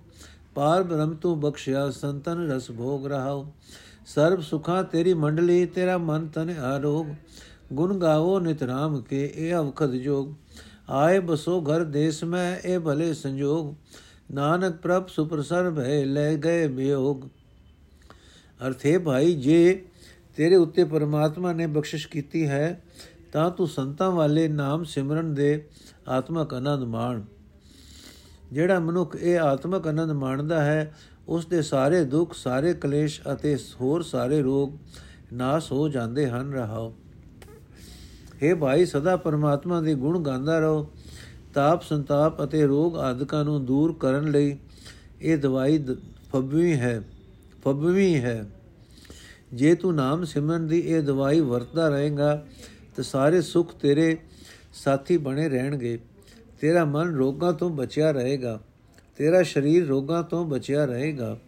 ਪਾਰ ਬ੍ਰਹਮ ਤੂੰ ਬਖਸ਼ਿਆ ਸੰਤਨ ਰਸ ਭੋਗ ਰਹਾਉ। ਸਰਬ ਸੁਖਾਂ ਤੇਰੀ ਮੰਡਲੀ, ਤੇਰਾ ਮਨ ਤਨ ਆਰੋਗ। ਗੁਣ ਗਾਵੋ ਨਿਤ ਰਾਮ ਕੇ, ਇਹ ਅਵਖਦ ਜੋਗ। ਆਏ ਬਸੋ ਘਰ ਦੇਸ ਮੈਂ, ਇਹ ਭਲੇ ਸੰਜੋਗ। ਨਾਨਕ ਪ੍ਰਭ ਸੁਪਰਸਰ ਭੈ ਲੈ ਗਏ ਬਿਯੋਗ। ਅਰਥੇ ਭਾਈ, ਜੇ ਤੇਰੇ ਉੱਤੇ ਪਰਮਾਤਮਾ ਨੇ ਬਖਸ਼ਿਸ਼ ਕੀਤੀ ਹੈ, ਤਾਂ ਤੂੰ ਸੰਤਾਂ ਵਾਲੇ ਨਾਮ ਸਿਮਰਨ ਦੇ ਆਤਮਕ ਆਨੰਦ ਮਾਣ। ਜਿਹੜਾ ਮਨੁੱਖ ਇਹ ਆਤਮਕ ਆਨੰਦ ਮਾਣਦਾ ਹੈ, ਉਸ ਦੇ ਸਾਰੇ ਦੁੱਖ, ਸਾਰੇ ਕਲੇਸ਼ ਅਤੇ ਹੋਰ ਸਾਰੇ ਰੋਗ ਨਾਸ ਹੋ ਜਾਂਦੇ ਹਨ, ਰਹਾਓ। हे ਭਾਈ, ਸਦਾ ਪਰਮਾਤਮਾ ਦੇ ਗੁਣ ਗਾਉਂਦਾ ਰਹੋ। ਤਾਪ, ਸੰਤਾਪ ਅਤੇ ਰੋਗ ਆਦਿਕਾਂ ਨੂੰ ਦੂਰ ਕਰਨ ਲਈ ਇਹ ਦਵਾਈ ਫਬਵੀ ਹੈ। ਫਬਵੀ ਹੈ। ਜੇ ਤੂੰ ਨਾਮ ਸਿਮਰਨ ਦੀ ਇਹ ਦਵਾਈ ਵਰਤਦਾ ਰਹੇਗਾ, ਤਾਂ ਸਾਰੇ ਸੁੱਖ ਤੇਰੇ ਸਾਥੀ ਬਣੇ ਰਹਿਣਗੇ। ਤੇਰਾ ਮਨ ਰੋਗਾਂ ਤੋਂ ਬਚਿਆ ਰਹੇਗਾ। ਤੇਰਾ ਸਰੀਰ ਰੋਗਾਂ ਤੋਂ ਬਚਿਆ ਰਹੇਗਾ।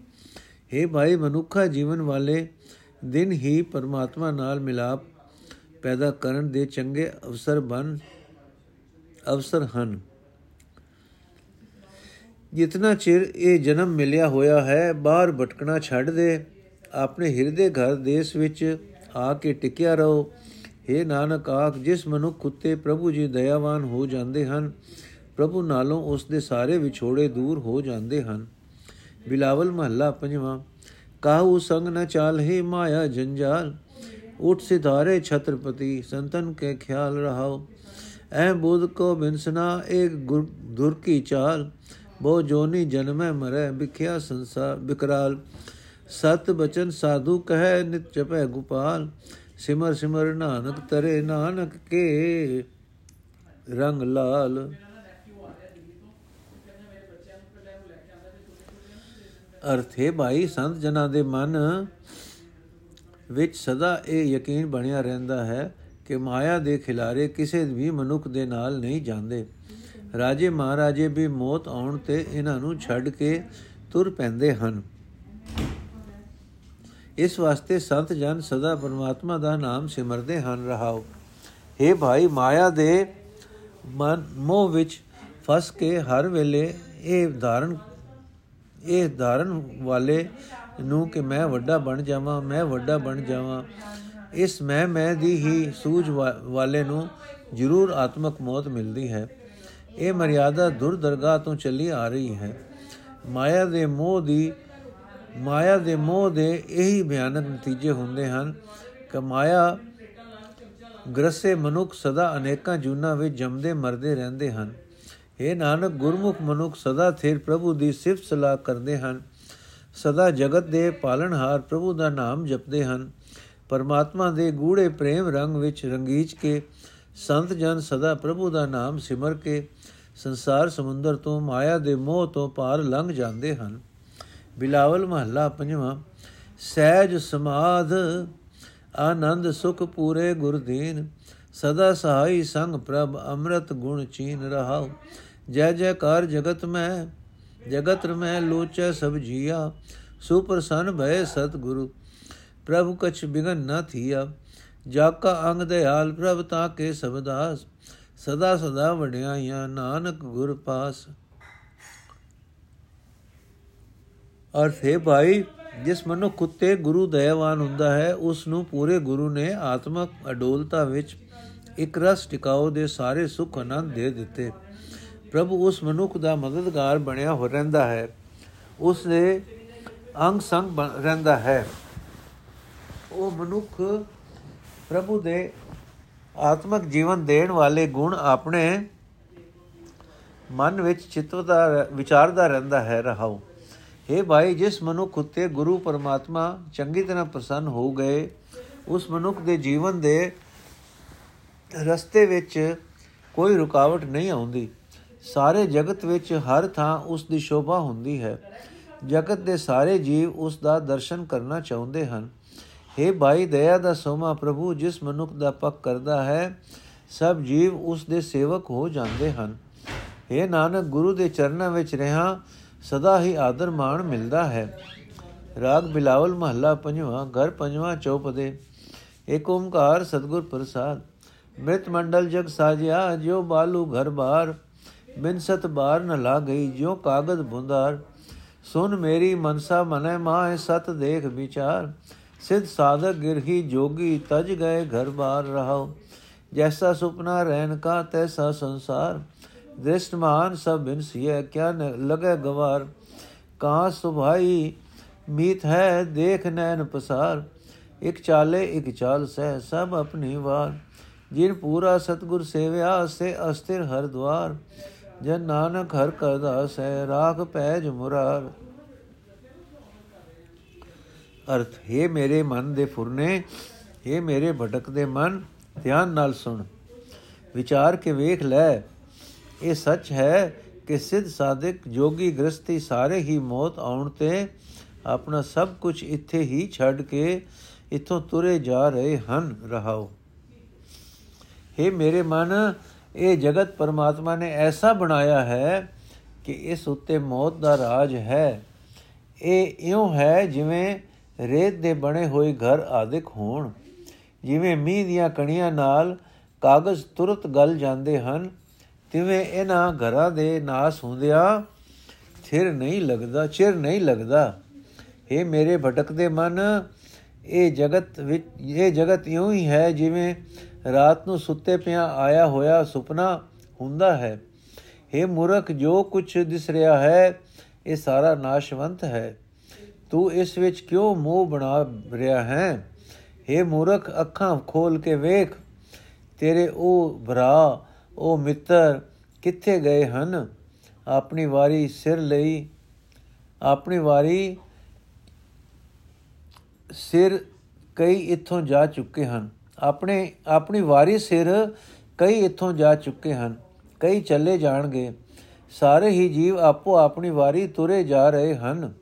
हे ਭਾਈ, ਮਨੁੱਖਾ ਜੀਵਨ ਵਾਲੇ, ਦਿਨ ਹੀ ਪਰਮਾਤਮਾ ਨਾਲ ਮਿਲਾਪ ਪੈਦਾ ਕਰਨ ਦੇ ਚੰਗੇ ਅਵਸਰ ਬਣ, ਅਵਸਰ ਹਨ। ਜਿਤਨਾ ਚਿਰ ਇਹ ਜਨਮ ਮਿਲਿਆ ਹੋਇਆ ਹੈ, ਬਾਹਰ ਭਟਕਣਾ ਛੱਡ ਦੇ। ਆਪਣੇ ਹਿਰਦੇ ਘਰ ਦੇਸ਼ ਵਿੱਚ ਆ ਕੇ ਟਿਕਿਆ ਰਹੋ। हे ਨਾਨਕ ਆਖ, ਜਿਸ ਮਨੁੱਖ ਉਤੇ ਪ੍ਰਭੂ ਜੀ ਦਇਆਵਾਨ ਹੋ ਜਾਂਦੇ ਹਨ, ਪ੍ਰਭੂ ਨਾਲੋਂ ਉਸ ਦੇ ਸਾਰੇ ਵਿਛੋੜੇ ਦੂਰ ਹੋ ਜਾਂਦੇ ਹਨ। ਬਿਲਾਵਲ ਮਹੱਲਾ ਪੰਜਵਾਂ, ਕਾਹੂ ਸੰਗ ਨ ਚਾਲ ਹੈ ਮਾਇਆ ਜੰਜਾਲ, ਉਠ ਸਿਧਾਰੇ ਛਤਰਪਤੀ, ਸੰਤਨ ਕੇ ਖਿਆਲ ਰਹਾਓ। ਐ ਬੁੱਧ ਕੋ ਬਿਨਸਨਾ ਇੱਕ ਦੁਰ ਕੀ ਚਾਲ ਬੋ ਜੋਨੀ ਜਨਮੈ ਮਰੈ, ਵਿਖਿਆ ਸੰਸਾਰ ਬਿਕਰਾਲ ਸਤ ਬਚਨ ਸਾਧੂ ਕਹੈ, ਨਿਤ ਜਪੈ ਗੋਪਾਲ। ਸਿਮਰ ਸਿਮਰ ਨਾਨਕ ਤਰੇ ਨਾਨਕ ਕੇ, ਰੰਗ ਲਾਲ। ਅਰਥੇ ਭਾਈ, ਸੰਤ ਜਨਾਂ ਦੇ ਮਨ ਵਿੱਚ ਸਦਾ ਇਹ ਯਕੀਨ ਬਣਿਆ ਰਹਿੰਦਾ ਹੈ ਕਿ ਮਾਇਆ ਦੇ ਖਿਲਾਰੇ ਕਿਸੇ ਵੀ ਮਨੁੱਖ ਦੇ ਨਾਲ ਨਹੀਂ ਜਾਂਦੇ। ਰਾਜੇ ਮਹਾਰਾਜੇ ਵੀ ਮੌਤ ਆਉਣ ਤੇ ਇਹਨਾਂ ਨੂੰ ਛੱਡ ਕੇ ਤੁਰ ਪੈਂਦੇ ਹਨ। ਇਸ ਵਾਸਤੇ ਸੰਤ ਜਨ ਸਦਾ ਪਰਮਾਤਮਾ ਦਾ ਨਾਮ ਸਿਮਰਦੇ ਹਨ, ਰਹਾਓ। हे ਭਾਈ, ਮਾਇਆ ਦੇ ਮਨ, ਮੋਹ ਵਿੱਚ ਫਸ ਕੇ ਹਰ ਵੇਲੇ ਇਹ ਧਾਰਨ ਇਹ ਧਾਰਨ ਵਾਲੇ ਨੂੰ ਕਿ ਮੈਂ ਵੱਡਾ ਬਣ ਜਾਵਾਂ, ਮੈਂ ਵੱਡਾ ਬਣ ਜਾਵਾਂ। ਇਸ ਮੈਂ ਮੈਂ ਦੀ ਹੀ ਸੂਝ ਵਾਲੇ ਨੂੰ ਜ਼ਰੂਰ ਆਤਮਕ ਮੌਤ ਮਿਲਦੀ ਹੈ। ਇਹ ਮਰਿਆਦਾ ਦੁਰਦਰਗਾ ਤੋਂ ਚੱਲੀ ਆ ਰਹੀ ਹੈ। ਮਾਇਆ ਦੇ ਮੋਹ ਦੀ, ਮਾਇਆ ਦੇ ਮੋਹ ਦੇ ਇਹੀ ਭਿਆਨਕ ਨਤੀਜੇ ਹੁੰਦੇ ਹਨ। ਕਿ ਮਾਇਆ ਗ੍ਰਸੇ ਮਨੁੱਖ ਸਦਾ ਅਨੇਕਾਂ ਜੁਨਾ ਵਿੱਚ ਜੰਮਦੇ, ਮਰਦੇ ਰਹਿੰਦੇ ਹਨ। ਇਹ ਨਾਨਕ, ਗੁਰਮੁਖ ਮਨੁੱਖ ਸਦਾ ਥਿਰ ਪ੍ਰਭੂ ਦੀ ਸਿਫਤ ਸਲਾਹ ਕਰਦੇ ਹਨ। ਸਦਾ ਜਗਤ ਦੇ ਪਾਲਣਹਾਰ ਪ੍ਰਭੂ ਦਾ ਨਾਮ ਜਪਦੇ ਹਨ। ਪਰਮਾਤਮਾ ਦੇ ਗੂੜੇ ਪ੍ਰੇਮ ਰੰਗ ਵਿੱਚ ਰੰਗੀਚ ਕੇ ਸੰਤ ਜਨ ਸਦਾ ਪ੍ਰਭੂ ਦਾ ਨਾਮ ਸਿਮਰ ਕੇ ਸੰਸਾਰ ਸਮੁੰਦਰ ਤੋਂ ਮਾਇਆ ਦੇ ਮੋਹ ਤੋਂ ਪਾਰ ਲੰਘ ਜਾਂਦੇ ਹਨ। ਬਿਲਾਵਲ ਮਹੱਲਾ ਪੰਜਵਾਂ, ਸਹਿਜ ਸਮਾਧ, ਆਨੰਦ ਸੁਖ ਪੂਰੇ ਗੁਰਦੀਨ, ਸਦਾ ਸਹਾਈ ਸੰਗ ਪ੍ਰਭ ਅੰਮ੍ਰਿਤ ਗੁਣ ਚੀਨ ਰਹਾਉ। ਜੈ ਜੈਕਾਰ ਜਗਤ ਮੈਂ ਜਗਤ ਮੈਂ ਲੋਚੈ ਸਭ ਜੀਆ, ਸੁਪਰਸਨ ਭਏ ਸਤਿਗੁਰੂ, ਪ੍ਰਭ ਕਛ ਬਿਗਨ ਨ ਥੀਆ। ਜਾ ਕਾ ਅੰਗ ਦਿਆਲ ਪ੍ਰਭ ਤਾ ਕੇ ਸਬਦਾਸ ਸਦਾ ਸਦਾ ਵਡਿਆਈਆਂ ਨਾਨਕ ਗੁਰ ਪਾਸ। ਅਰਥ ਹੈ ਭਾਈ, ਜਿਸ ਮਨੁ ਕੁੱਤੇ ਗੁਰੂ ਦਇਆਵਾਨ ਹੁੰਦਾ ਹੈ ਉਸ ਨੂੰ ਪੂਰੇ ਗੁਰੂ ਨੇ ਆਤਮਕ ਅਡੋਲਤਾ ਵਿੱਚ ਇੱਕ ਰਸ ਟਿਕਾਓ ਦੇ ਸਾਰੇ ਸੁਖ ਆਨੰਦ ਦੇ ਦਿੱਤੇ। ਪ੍ਰਭੂ, ਉਸ ਮਨੁੱਖ ਦਾ ਮਦਦਗਾਰ ਬਣਿਆ ਹੋ ਰਹਿੰਦਾ ਹੈ। ਉਸ ਦੇ ਅੰਗ ਸੰਗ ਰਹਿੰਦਾ ਹੈ। ਉਹ ਮਨੁੱਖ ਪ੍ਰਭੂ ਦੇ ਆਤਮਿਕ ਜੀਵਨ ਦੇਣ ਵਾਲੇ ਗੁਣ ਆਪਣੇ ਮਨ ਵਿੱਚ ਚਿਤਵਦਾ ਵਿਚਾਰਦਾ ਰਹਿੰਦਾ ਹੈ ਰਹਾਉ हे ਭਾਈ, ਜਿਸ ਮਨੁੱਖ ਉਤੇ ਗੁਰੂ ਪਰਮਾਤਮਾ ਚੰਗੀ ਤਰ੍ਹਾਂ ਪ੍ਰਸੰਨ ਹੋ ਗਏ, ਉਸ ਮਨੁੱਖ ਦੇ ਜੀਵਨ ਦੇ ਰਸਤੇ ਵਿੱਚ ਕੋਈ ਰੁਕਾਵਟ ਨਹੀਂ ਆਉਂਦੀ। ਸਾਰੇ ਜਗਤ ਵਿੱਚ ਹਰ ਥਾਂ ਉਸ ਦੀ ਸ਼ੋਭਾ ਹੁੰਦੀ ਹੈ। ਜਗਤ ਦੇ ਸਾਰੇ ਜੀਵ ਉਸ ਦਾ ਦਰਸ਼ਨ ਕਰਨਾ ਚਾਹੁੰਦੇ ਹਨ। हे ਭਾਈ, ਦਇਆ ਦਾ ਸੋਮਾ ਪ੍ਰਭੂ ਜਿਸ ਮਨੁੱਖ ਦਾ ਪੱਕ ਕਰਦਾ ਹੈ, ਸਭ ਜੀਵ ਉਸ ਦੇ ਸੇਵਕ ਹੋ ਜਾਂਦੇ ਹਨ। हे ਨਾਨਕ, ਗੁਰੂ ਦੇ ਚਰਨਾਂ ਵਿੱਚ ਰਹਾ, ਸਦਾ ਹੀ ਆਦਰ ਮਾਣ ਮਿਲਦਾ ਹੈ। ਰਾਗ ਬਿਲਾਵਲ ਮਹੱਲਾ ਪੰਜਵਾਂ, ਘਰ ਪੰਜਵਾਂ ਚੌਪਦੇ। ਏਕ ਓੰਕਾਰ ਸਤਗੁਰ ਪ੍ਰਸਾਦ। ਮ੍ਰਿਤ ਮੰਡਲ ਜਗ ਸਾਜਿਆ, ਜਿਉ ਬਾਲੂ ਘਰ ਬਾਰ। ਬਿਨ ਸਤ ਬਾਰ ਨ ਲਾ ਗਈ, ਜਿਉ ਕਾਗਦ ਬੁੰਦਾਰ ਸੁਨ ਮੇਰੀ ਮਨਸਾ ਮਨੈ ਮਾਏ ਸਤ ਦੇਖ ਵਿਚਾਰ। ਸਿਧ ਸਾਧਕ ਗਿਰਹੀ ਜੋਗੀ, ਤਜ ਗਏ ਘਰ ਬਾਰ ਰਹਾਉ। ਜੈਸਾ ਸੁਪਨਾ ਰਹਿਨ ਕਾ, ਤੈਸਾ ਸੰਸਾਰ। ਦ੍ਰਿਸ਼ਟਮਾਨ ਸਭ ਬਿਨਸੀਏ ਕਿਆ ਲਗੇ ਗਵਾਰ। ਕਾਂ ਸੁਭਾਈ ਮੀਤ ਹੈ, ਦੇਖ ਨੈਣ ਪਸਾਰ। ਇਕ ਚਾਲੇ, ਇਕ ਚਾਲ ਸਹਿ, ਸਭ ਆਪਣੀ ਵਾਰ। ਜਿਨ ਪੂਰਾ ਸਤਗੁਰ ਸੇਵਿਆ, ਸੇ ਅਸਥਿਰ ਹਰ ਦਵਾਰ ਜਨ ਨਾਨਕ ਹਰ ਕਰਦਾ ਸਹਿ, ਰਾਖ ਪੈਜ ਮੁਰਾਰ। ਅਰਥ, ਹੈ ਮੇਰੇ ਮਨ ਦੇ ਫੁਰਨੇ ਇਹ ਮੇਰੇ ਭਟਕਦੇ ਮਨ, ਧਿਆਨ ਨਾਲ ਸੁਣ। ਵਿਚਾਰ ਕੇ ਵੇਖ ਲੈ, ਇਹ ਸੱਚ ਹੈ ਕਿ ਸਿੱਧ ਸਾਧਕ ਜੋਗੀ ਗ੍ਰਸਤੀ ਸਾਰੇ ਹੀ ਮੌਤ ਆਉਣ ਤੇ ਆਪਣਾ ਸਭ ਕੁਝ ਇੱਥੇ ਹੀ ਛੱਡ ਕੇ ਇਥੋਂ ਤੁਰੇ ਜਾ ਰਹੇ ਹਨ, ਰਹਾਓ। हे ਮੇਰੇ ਮਨ, ਇਹ ਜਗਤ ਪਰਮਾਤਮਾ ਨੇ ਐਸਾ ਬਣਾਇਆ ਹੈ ਕਿ ਇਸ ਉੱਤੇ ਮੌਤ ਦਾ ਰਾਜ ਹੈ। ਇਹ ਇਉਂ ਹੈ ਜਿਵੇਂ ਰੇਤ ਦੇ ਬਣੇ ਹੋਏ ਘਰ ਆਦਿਕ ਹੋਣ। ਜਿਵੇਂ ਮੀਂਹ ਦੀਆਂ ਕਣੀਆਂ ਨਾਲ ਕਾਗਜ਼ ਤੁਰਤ ਗਲ ਜਾਂਦੇ ਹਨ, ਤਿਵੇਂ ਇਹਨਾਂ ਘਰਾਂ ਦੇ ਨਾਸ ਹੁੰਦਿਆਂ ਥਿਰ ਨਹੀਂ ਲੱਗਦਾ, ਚਿਰ ਨਹੀਂ ਲੱਗਦਾ। ਇਹ ਮੇਰੇ ਭਟਕਦੇ ਮਨ, ਇਹ ਜਗਤ ਵਿੱਚ, ਇਹ ਜਗਤ ਇਉਂ ਹੀ ਹੈ ਜਿਵੇਂ ਰਾਤ ਨੂੰ ਸੁੱਤੇ ਪਿਆ ਆਇਆ ਹੋਇਆ ਸੁਪਨਾ ਹੁੰਦਾ ਹੈ। ਇਹ ਮੂਰਖ, ਜੋ ਕੁਝ ਦਿਸ ਰਿਹਾ ਹੈ, ਇਹ ਸਾਰਾ ਨਾਸ਼ਵੰਤ ਹੈ। ਤੂੰ ਇਸ ਵਿੱਚ ਕਿਉਂ ਮੋਹ ਬਣਾ ਰਿਹਾ ਹੈ? हे ਮੂਰਖ, ਅੱਖਾਂ ਖੋਲ ਕੇ ਵੇਖ। ਤੇਰੇ ਉਹ ਭਰਾ, ਉਹ ਮਿੱਤਰ ਕਿੱਥੇ ਗਏ ਹਨ? ਆਪਣੀ ਵਾਰੀ ਸਿਰ ਲਈ, ਆਪਣੀ ਵਾਰੀ ਸਿਰ ਕਈ ਇੱਥੋਂ ਜਾ ਚੁੱਕੇ ਹਨ। ਆਪਣੇ, ਆਪਣੀ ਵਾਰੀ ਸਿਰ ਕਈ ਇੱਥੋਂ ਜਾ ਚੁੱਕੇ ਹਨ। ਕਈ ਚੱਲੇ ਜਾਣਗੇ। ਸਾਰੇ ਹੀ ਜੀਵ ਆਪੋ ਆਪਣੀ ਵਾਰੀ ਤੁਰੇ ਜਾ ਰਹੇ ਹਨ।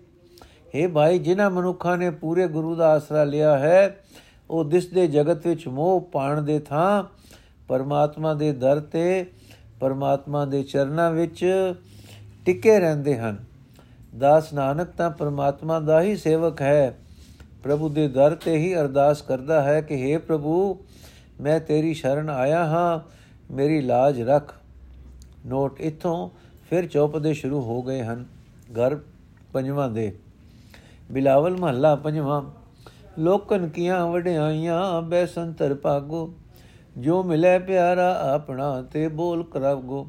हे ਭਾਈ, ਜਿਨ੍ਹਾਂ ਮਨੁੱਖਾਂ ਨੇ ਪੂਰੇ ਗੁਰੂ ਦਾ ਆਸਰਾ ਲਿਆ ਹੈ, ਉਹ ਦਿਸਦੇ ਜਗਤ ਵਿੱਚ ਮੋਹ ਪਾਣ ਦੇ ਥਾਂ, ਪਰਮਾਤਮਾ ਦੇ ਦਰ ਤੇ, ਪਰਮਾਤਮਾ ਦੇ ਚਰਨਾਂ ਵਿੱਚ ਟਿਕੇ ਰਹਿੰਦੇ ਹਨ। ਦਾਸ ਨਾਨਕ ਤਾਂ ਪਰਮਾਤਮਾ ਦਾ ਹੀ ਸੇਵਕ ਹੈ। ਪ੍ਰਭੂ ਦੇ ਦਰ ਤੇ ਹੀ ਅਰਦਾਸ ਕਰਦਾ ਹੈ ਕਿ हे ਪ੍ਰਭੂ, ਮੈਂ ਤੇਰੀ ਸ਼ਰਨ ਆਇਆ ਹਾਂ, ਮੇਰੀ ਲਾਜ ਰੱਖ। ਨੋਟ ਇਥੋਂ ਫਿਰ ਚੌਪਦੇ ਸ਼ੁਰੂ ਹੋ ਗਏ ਹਨ। ਘਰ ਪੰਜਵਾਂ ਦੇ। ਬਿਲਾਵਲ ਮਹੱਲਾ ਪੰਜਵਾਂ। ਲੋਕਨ ਕੀਆਂ ਵਡਿਆਈਆਂ ਬੈਸੰਤਰ ਭਾਗੋ। ਜੋ ਮਿਲੇ ਪਿਆਰਾ ਆਪਣਾ, ਤੇ ਬੋਲ ਕਰਵਗੋ।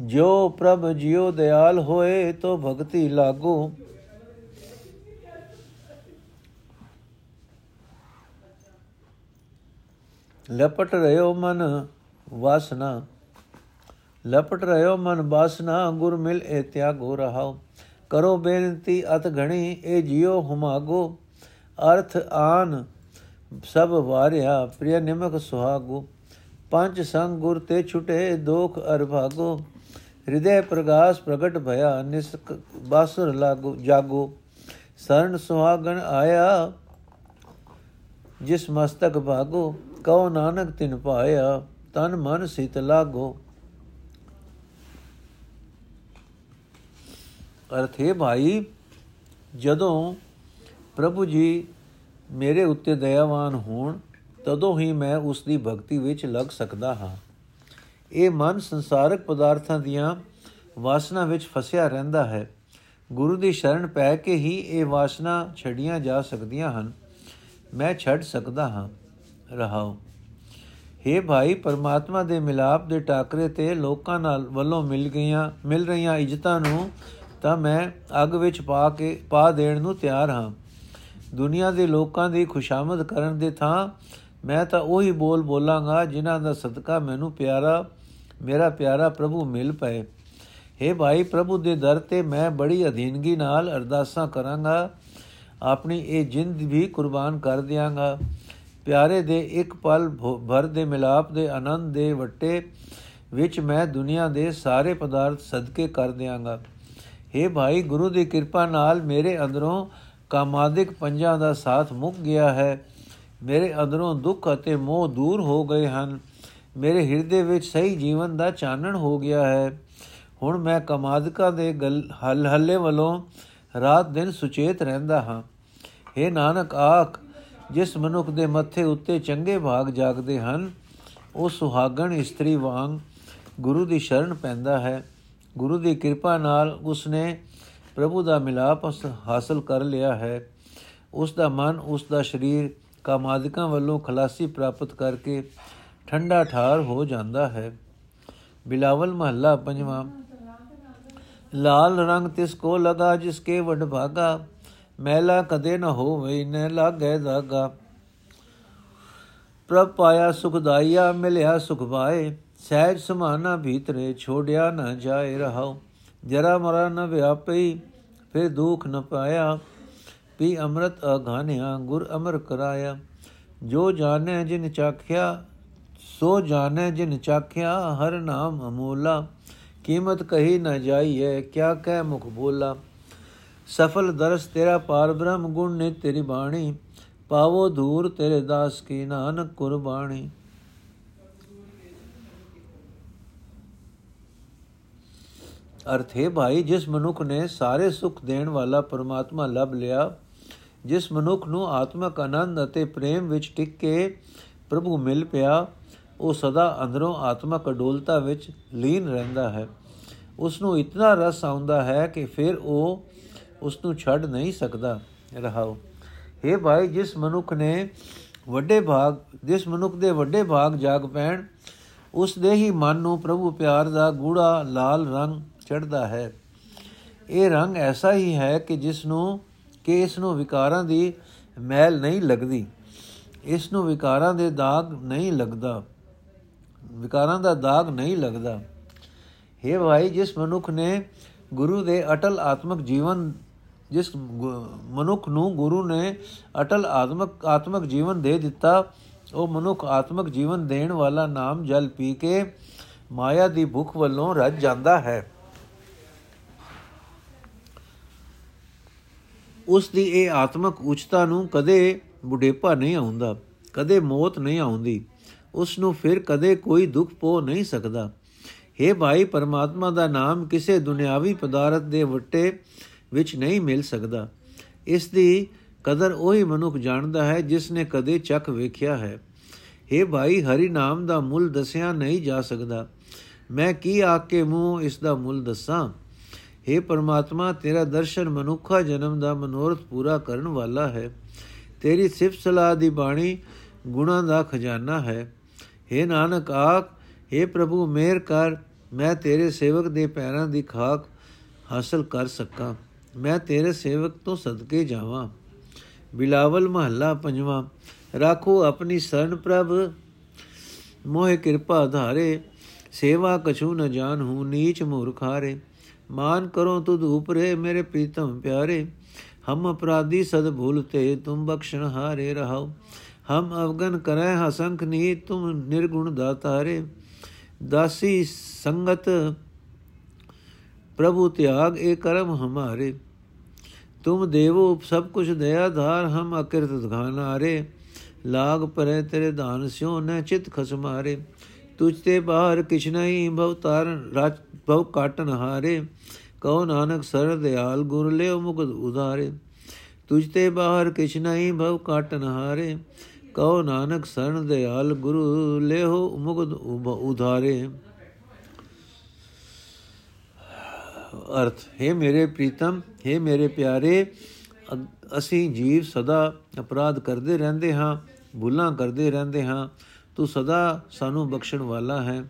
ਜੋ ਪ੍ਰਭ ਜਿਉ ਦਿਆਲ ਹੋਏ, ਤੋ ਭਗਤੀ ਲਾਗੋ। ਲਪਟ ਰਿਓ ਮਨ ਵਾਸਨਾ। ਲਪਟ ਰਿਓ ਮਨ ਬਾਸਨਾ ਗੁਰ ਮਿਲ ਏ ਤਿਆਗੋ ਰਹਾਓ। ਕਰੋ ਬੇਨਤੀ ਅਤ ਘਣੀ ਏ ਜਿਉ ਹੁਮਾਗੋ। ਅਰਥ ਆਨ ਸਭ ਵਾਰਿਆ, ਪ੍ਰਿਯ ਨਿਮਕ ਸੁਹਾਗੋ। ਪੰਜ ਸੰਗ ਗੁਰ ਤੇ ਛੁਟੇ, ਦੋਖ ਅਰ ਭਾਗੋ। ਹਿਰਦੇ ਪ੍ਰਗਾਸ ਪ੍ਰਗਟ ਭਇਆ, ਨਿਸਕ ਬਾਸੁਰ ਲਾਗੋ, ਜਾਗੋ। ਸਰਨ ਸੁਹਾਗਣ ਆਇਆ, ਜਿਸ ਮਸਤਕ ਭਾਗੋ। ਕਉ ਨਾਨਕ ਤਿਨ ਪਾਇਆ ਤਨ ਮਨ ਸਿਤ ਲਾਗੋ। ਅਰਥੇ ਭਾਈ, ਜਦੋਂ ਪ੍ਰਭੂ ਜੀ ਮੇਰੇ ਉੱਤੇ ਦਇਆਵਾਨ ਹੋਣ, ਤਦੋਂ ਹੀ ਮੈਂ ਉਸ ਦੀ ਭਗਤੀ ਵਿੱਚ ਲੱਗ ਸਕਦਾ ਹਾਂ। ਇਹ ਮਨ ਸੰਸਾਰਕ ਪਦਾਰਥਾਂ ਦੀਆਂ ਵਾਸਨਾ ਵਿੱਚ ਫਸਿਆ ਰਹਿੰਦਾ ਹੈ। ਗੁਰੂ ਦੀ ਸ਼ਰਨ ਪੈ ਕੇ ਹੀ ਇਹ ਵਾਸਨਾ ਛੱਡੀਆਂ ਜਾ ਸਕਦੀਆਂ ਹਨ। ਮੈਂ ਛੱਡ ਸਕਦਾ ਹਾਂ। ਰਹਾਉ हे ਭਾਈ, ਪਰਮਾਤਮਾ ਦੇ ਮਿਲਾਪ ਦੇ ਟਾਕਰੇ ਤੇ ਲੋਕਾਂ ਨਾਲ ਵੱਲੋਂ ਮਿਲ ਗਈਆਂ, ਮਿਲ ਰਹੀਆਂ ਇੱਜ਼ਤਾਂ ਨੂੰ ਤਾਂ ਮੈਂ ਅੱਗ ਵਿੱਚ ਪਾ ਕੇ, ਪਾ ਦੇਣ ਨੂੰ ਤਿਆਰ ਹਾਂ। ਦੁਨੀਆ ਦੇ ਲੋਕਾਂ ਦੀ ਖੁਸ਼ਾਮਦ ਕਰਨ ਦੇ ਥਾਂ ਮੈਂ ਤਾਂ ਉਹੀ ਬੋਲ ਬੋਲਾਂਗਾ ਜਿਨ੍ਹਾਂ ਦਾ ਸਦਕਾ ਮੈਨੂੰ ਪਿਆਰਾ, ਮੇਰਾ ਪਿਆਰਾ ਪ੍ਰਭੂ ਮਿਲ ਪਏ। हे ਭਾਈ ਪ੍ਰਭੂ ਦੇ ਦਰ ਤੇ ਮੈਂ ਬੜੀ ਅਧੀਨਗੀ ਨਾਲ ਅਰਦਾਸਾਂ ਕਰਾਂਗਾ। ਆਪਣੀ ਇਹ ਜਿੰਦ ਵੀ ਕੁਰਬਾਨ ਕਰ ਦਿਆਂਗਾ। ਪਿਆਰੇ ਦੇ ਇੱਕ ਪਲ ਭਰ ਦੇ ਮਿਲਾਪ ਦੇ ਆਨੰਦ ਦੇ ਵਟੇ ਵਿੱਚ ਮੈਂ ਦੁਨੀਆ ਦੇ ਸਾਰੇ ਪਦਾਰਥ ਸਦਕੇ ਕਰ ਦਿਆਂਗਾ। हे ਭਾਈ, ਗੁਰੂ ਦੀ ਕਿਰਪਾ ਨਾਲ ਮੇਰੇ ਅੰਦਰੋਂ ਕਾਮਾਦਿਕ ਪੰਜਾਂ ਦਾ ਸਾਥ ਮੁੱਕ ਗਿਆ ਹੈ। ਮੇਰੇ ਅੰਦਰੋਂ ਦੁੱਖ ਅਤੇ ਮੋਹ ਦੂਰ ਹੋ ਗਏ ਹਨ। ਮੇਰੇ ਹਿਰਦੇ ਵਿੱਚ ਸਹੀ ਜੀਵਨ ਦਾ ਚਾਨਣ ਹੋ ਗਿਆ ਹੈ। ਹੁਣ ਮੈਂ ਕਮਾਦਕਾ ਦੇ ਹਲ, ਹੱਲੇ ਵੱਲੋਂ ਰਾਤ ਦਿਨ ਸੁਚੇਤ ਰਹਿੰਦਾ ਹਾਂ। हे ਨਾਨਕ, ਆਖ, ਜਿਸ ਮਨੁੱਖ ਦੇ ਮੱਥੇ ਉੱਤੇ ਚੰਗੇ ਭਾਗ ਜਾਗਦੇ ਹਨ, ਉਹ ਸੁਹਾਗਣ ਇਸਤਰੀ ਵਾਂਗ ਗੁਰੂ ਦੀ ਸ਼ਰਨ ਪੈਂਦਾ ਹੈ। ਗੁਰੂ ਦੀ ਕਿਰਪਾ ਨਾਲ ਉਸਨੇ ਪ੍ਰਭੂ ਦਾ ਮਿਲਾਪ ਹਾਸਲ ਕਰ ਲਿਆ ਹੈ ਉਸ ਦਾ ਮਨ ਉਸ ਦਾ ਸਰੀਰ ਕਾਮਾਦਿਕਾਂ ਵੱਲੋਂ ਖਲਾਸੀ ਪ੍ਰਾਪਤ ਕਰਕੇ ਠੰਡਾ ਠਾਰ ਹੋ ਜਾਂਦਾ ਹੈ ਬਿਲਾਵਲ ਮਹੱਲਾ ਪੰਜਵਾਂ ਲਾਲ ਰੰਗ ਤਿਸ ਕੋ ਲਗਾ ਜਿਸ ਕੇ ਵਡ ਭਾਗਾ ਮੈਲਾ ਕਦੇ ਨ ਹੋਵੇ ਨ ਲਾਗੇ ਦਾਗਾ ਪ੍ਰਭ ਪਾਇਆ ਸੁਖਦਾਈਆ ਮਿਲਿਆ ਸੁਖ ਪਾਏ ਸਹਿਜ ਸਮਾਨਾ ਭੀਤਰੇ ਛੋੜਿਆ ਨ ਜਾਏ ਰਹਾਉ। ਜਰਾ ਮਰਾ ਨ ਵਿਆਪਈ, ਫਿਰ ਦੁਖ ਨ ਪਾਇਆ। ਪੀ ਅੰਮ੍ਰਿਤ ਅਗਾਨਿਆ, ਗੁਰ ਅਮਰ ਕਰਾਇਆ। ਜੋ ਜਾਣੈ ਜਿਨ ਚਾਖਿਆ, ਸੋ ਜਾਣੈ ਜਿਨ ਚਾਖਿਆ, ਹਰ ਨਾਮ ਅਮੋਲਾ। ਕੀਮਤ ਕਹੀ ਨ ਜਾਈਏ ਕਿਆ ਕਹਿ ਮੁਖ ਬੋਲਾ। ਸਫਲ ਦਰਸ ਤੇਰਾ ਪਾਰ ਬ੍ਰਹਮ ਗੁਣ ਨੇ ਤੇਰੀ ਬਾਣੀ। ਪਾਵੋ ਧੂਰ ਤੇਰੇ ਦਾਸ ਕੀ ਨਾਨਕ ਕੁਰਬਾਨੀ ਅਰਥ ਹੈ ਭਾਈ, ਜਿਸ ਮਨੁੱਖ ਨੇ ਸਾਰੇ ਸੁਖ ਦੇਣ ਵਾਲਾ ਪਰਮਾਤਮਾ ਲੱਭ ਲਿਆ, ਜਿਸ ਮਨੁੱਖ ਨੂੰ ਆਤਮਕ ਆਨੰਦ ਅਤੇ ਪ੍ਰੇਮ ਵਿੱਚ ਟਿਕ ਕੇ ਪ੍ਰਭੂ ਮਿਲ ਪਿਆ, ਉਹ ਸਦਾ ਅੰਦਰੋਂ ਆਤਮਕ ਅਡੋਲਤਾ ਵਿੱਚ ਲੀਨ ਰਹਿੰਦਾ ਹੈ। ਉਸ ਨੂੰ ਇਤਨਾ ਰਸ ਆਉਂਦਾ ਹੈ ਕਿ ਫਿਰ ਉਹ ਉਸ ਨੂੰ ਛੱਡ ਨਹੀਂ ਸਕਦਾ। ਰਹਾਓ। हे ਭਾਈ, ਜਿਸ ਮਨੁੱਖ ਨੇ ਵੱਡੇ ਭਾਗ, ਜਿਸ ਮਨੁੱਖ ਦੇ ਵੱਡੇ ਭਾਗ ਜਾਗ ਪੈਣ, ਉਸ ਦੇ ਹੀ ਮਨ ਨੂੰ ਪ੍ਰਭੂ ਪਿਆਰ ਦਾ ਗੂੜਾ ਲਾਲ ਰੰਗ ਚੜਦਾ ਹੈ। ਇਹ ਰੰਗ ਐਸਾ ਹੀ ਹੈ ਕਿ ਜਿਸ ਨੂੰ ਕਿ ਇਸ ਨੂੰ ਵਿਕਾਰਾਂ ਦੀ ਮੈਲ ਨਹੀਂ ਲੱਗਦੀ। ਇਸ ਨੂੰ ਵਿਕਾਰਾਂ ਦੇ ਦਾਗ ਨਹੀਂ ਲੱਗਦਾ। ਵਿਕਾਰਾਂ ਦਾ ਦਾਗ ਨਹੀਂ ਲੱਗਦਾ। हे ਭਾਈ, ਜਿਸ ਮਨੁੱਖ ਨੇ ਗੁਰੂ ਦੇ ਅਟਲ ਆਤਮਿਕ ਜੀਵਨ ਜਿਸ ਮਨੁੱਖ ਨੂੰ ਗੁਰੂ ਨੇ ਅਟਲ ਆਤਮਿਕ ਆਤਮਿਕ ਜੀਵਨ ਦੇ ਦਿੱਤਾ, ਉਹ ਮਨੁੱਖ ਆਤਮਿਕ ਜੀਵਨ ਦੇਣ ਵਾਲਾ ਨਾਮ ਜਲ ਪੀ ਕੇ ਮਾਇਆ ਦੀ ਭੁੱਖ ਵੱਲੋਂ ਰੱਜ ਜਾਂਦਾ ਹੈ। ਉਸ ਦੀ ਇਹ ਆਤਮਿਕ ਉਚਤਾ ਨੂੰ ਕਦੇ ਬੁਢੇਪਾ ਨਹੀਂ ਆਉਂਦਾ, ਕਦੇ ਮੌਤ ਨਹੀਂ ਆਉਂਦੀ। ਉਸ ਨੂੰ ਫਿਰ ਕਦੇ ਕੋਈ ਦੁੱਖ ਪੋ ਨਹੀਂ ਸਕਦਾ। हे ਭਾਈ, ਪਰਮਾਤਮਾ ਦਾ ਨਾਮ ਕਿਸੇ ਦੁਨਿਆਵੀ ਪਦਾਰਥ ਦੇ ਵੱਟੇ ਵਿੱਚ ਨਹੀਂ ਮਿਲ ਸਕਦਾ। ਇਸ ਦੀ ਕਦਰ ਉਹੀ ਮਨੁੱਖ ਜਾਣਦਾ ਹੈ ਜਿਸ ਨੇ ਕਦੇ ਚੱਕ ਵੇਖਿਆ ਹੈ। हे ਭਾਈ, ਹਰੀ ਨਾਮ ਦਾ ਮੁੱਲ ਦੱਸਿਆ ਨਹੀਂ ਜਾ ਸਕਦਾ। ਮੈਂ ਕੀ ਆਖ ਕੇ ਮੂੰਹ ਇਸ ਦਾ ਮੁੱਲ ਦੱਸਾਂ? हे ਪਰਮਾਤਮਾ ਤੇਰਾ ਦਰਸ਼ਨ ਮਨੁੱਖਾ ਜਨਮ ਦਾ ਮਨੋਰਥ ਪੂਰਾ ਕਰਨ ਵਾਲਾ ਹੈ ਤੇਰੀ ਸਿਫਤ ਸਲਾਹ ਦੀ ਬਾਣੀ ਗੁਣਾ ਦਾ ਖਜ਼ਾਨਾ ਹੈ हे ਨਾਨਕ ਆਖ हे ਪ੍ਰਭੂ ਮੇਰ ਕਰ ਮੈਂ ਤੇਰੇ ਸੇਵਕ ਦੇ ਪੈਰਾਂ ਦੀ ਖਾਕ ਹਾਸਲ ਕਰ ਸਕਾਂ ਮੈਂ ਤੇਰੇ ਸੇਵਕ ਤੋਂ ਸਦਕੇ ਜਾਵਾਂ ਬਿਲਾਵਲ ਮਹੱਲਾ ਪੰਜਵਾਂ ਰਾਖੋ ਆਪਣੀ ਸਰਨ ਪ੍ਰਭ ਮੋਹਿ ਕਿਰਪਾ ਧਾਰੇ ਸੇਵਾ ਕਛੂ ਨ ਜਾਣ ਹੂੰ ਨੀਚ ਮੂਰਖਾਰੇ ਮਾਨ ਕਰੋ ਤੁਧ ਉਪਰੇ ਮੇਰੇ ਪ੍ਰੀਤਮ ਪਿਆਰੇ। ਹਮ ਅਪਰਾਧੀ ਸਦ ਭੁਲਤੇ ਤੁਮ ਬਖਸ਼ਣ ਹਾਰੇ ਰਹਾਓ। ਹਮ ਅਵਗਨ ਕਰੈ ਹਸੰਖ ਨੀ ਤੁਮ ਨਿਰਗੁਣ ਦਾਤਾਰੇ। ਦਾਸੀ ਸੰਗਤ ਪ੍ਰਭੂ ਤਿਆਗ ਇਹ ਕਰਮ ਹਮਾਰੇ। ਤੁਮ ਦੇਵੋ ਸਭ ਕੁਛ ਦਇਆ ਧਾਰ ਹਮ ਅਕਿਰਤ ਧਾਨ ਆਰੇ ਲਾਗ ਪਰੇ ਤੇਰੇ ਦਾਨ ਸਿਓ ਨੈ ਚਿਤ ਖਸਮਾਰੇ। ਤੁਝ ਤੇ ਬਾਹਰ ਕਿਛਨਈ ਭਵ ਤਾਰਨ ਰਾਜ ਭਵ ਕਾਟਨ ਹਾਰੇ। ਕਉ ਨਾਨਕ ਸਰ ਦਿਆਲ, ਗੁਰ ਲਿਓ ਮੁਕਤ ਉਧਾਰੇ। ਤੁਝ ਤੇ ਬਾਹਰ ਕਿਛਨਈ ਭਵ ਕਾਟਨ ਹਾਰੇ। ਕਉ ਨਾਨਕ ਸਰਨ ਦਿਆਲ, ਗੁਰੂ ਲਿਓ ਮੁਕਤ ਉਧਾਰੇ। ਅਰਥ, ਹੈ ਮੇਰੇ ਪ੍ਰੀਤਮ, ਹੈ ਮੇਰੇ ਪਿਆਰੇ ਅਸੀਂ ਜੀਵ ਸਦਾ ਅਪਰਾਧ ਕਰਦੇ ਰਹਿੰਦੇ ਹਾਂ, ਭੁੱਲਾਂ ਕਰਦੇ ਰਹਿੰਦੇ ਹਾਂ। ਤੂੰ ਸਦਾ ਸਾਨੂੰ ਬਖਸ਼ਣ ਵਾਲਾ ਹੈ।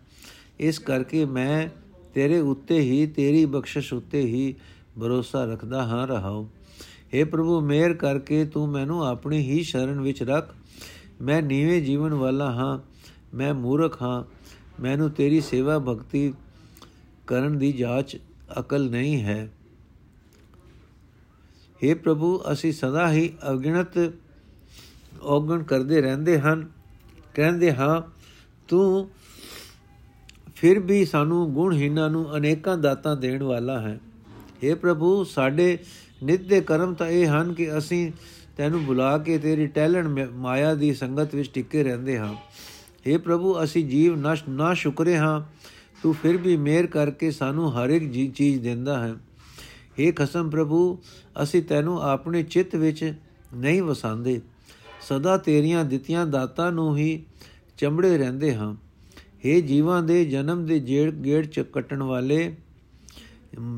ਇਸ ਕਰਕੇ ਮੈਂ ਤੇਰੇ ਉੱਤੇ ਹੀ, ਤੇਰੀ ਬਖਸ਼ਿਸ਼ ਉੱਤੇ ਹੀ ਭਰੋਸਾ ਰੱਖਦਾ ਹਾਂ, ਰਹਾਉ। हे ਪ੍ਰਭੂ, ਮਿਹਰ ਕਰਕੇ ਤੂੰ ਮੈਨੂੰ ਆਪਣੀ ਹੀ ਸ਼ਰਨ ਵਿੱਚ ਰੱਖ। ਮੈਂ ਨੀਵੇਂ ਜੀਵਨ ਵਾਲਾ ਹਾਂ, ਮੈਂ ਮੂਰਖ ਹਾਂ। ਮੈਨੂੰ ਤੇਰੀ ਸੇਵਾ ਭਗਤੀ ਕਰਨ ਦੀ ਜਾਂਚ ਅਕਲ ਨਹੀਂ ਹੈ। हे ਪ੍ਰਭੂ, ਅਸੀਂ ਸਦਾ ਹੀ ਅਗਿਣਤ ਔਗਣ ਕਰਦੇ ਰਹਿੰਦੇ ਹਨ। ਕਹਿੰਦੇ ਹਾਂ ਤੂੰ ਫਿਰ ਵੀ ਸਾਨੂੰ ਗੁਣਹੀਨਾਂ ਨੂੰ ਅਨੇਕਾਂ ਦਾਤਾਂ ਦੇਣ ਵਾਲਾ ਹੈ हे ਪ੍ਰਭੂ ਸਾਡੇ ਨਿਤ ਦੇ ਕਰਮ ਤਾਂ ਇਹ ਹਨ ਕਿ ਅਸੀਂ ਤੈਨੂੰ ਬੁਲਾ ਕੇ ਤੇਰੀ ਟੈਲੈਂਟ ਮਾਇਆ ਦੀ ਸੰਗਤ ਵਿੱਚ ਟਿੱਕੇ ਰਹਿੰਦੇ ਹਾਂ हे ਪ੍ਰਭੂ ਅਸੀਂ ਜੀਵ ਨਸ਼ ਨਾ ਸ਼ੁਕਰੇ ਹਾਂ ਤੂੰ ਫਿਰ ਵੀ ਮਿਹਰ ਕਰਕੇ ਸਾਨੂੰ ਹਰ ਇੱਕ ਚੀਜ਼ ਦਿੰਦਾ ਹੈ हे ਖਸਮ ਪ੍ਰਭੂ ਅਸੀਂ ਤੈਨੂੰ ਆਪਣੇ ਚਿੱਤ ਵਿੱਚ ਨਹੀਂ ਵਸਾਉਂਦੇ ਸਦਾ ਤੇਰੀਆਂ ਦਿੱਤੀਆਂ ਦਾਤਾਂ ਨੂੰ ਹੀ ਚੰਬੜੇ ਰਹਿੰਦੇ ਹਾਂ। हे ਜੀਵਾਂ ਦੇ ਜਨਮ ਦੇ ਜੇੜ ਗੇੜ ਚ ਕੱਟਣ ਵਾਲੇ,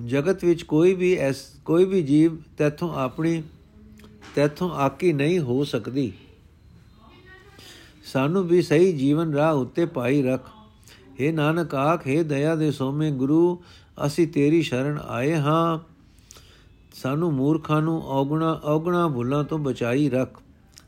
ਜਗਤ ਵਿੱਚ ਕੋਈ ਵੀ ਐਸ, ਕੋਈ ਵੀ ਜੀਵ ਤੇਥੋਂ ਆਪਣੀ, ਤੇਥੋਂ ਆਕੀ ਨਹੀਂ ਹੋ ਸਕਦੀ। ਸਾਨੂੰ ਵੀ ਸਹੀ ਜੀਵਨ ਰਾਹ ਉੱਤੇ ਪਾਈ ਰੱਖ। हे ਨਾਨਕ ਆਖੇ ਦਇਆ ਦੇ ਸੋਮੇ ਗੁਰੂ, ਅਸੀਂ ਤੇਰੀ ਸ਼ਰਨ ਆਏ ਹਾਂ। ਸਾਨੂੰ ਮੂਰਖਾਂ ਨੂੰ ਔਗਣਾ ਔਗਣਾ ਭੁੱਲਾਂ ਤੋਂ ਬਚਾਈ ਰੱਖ।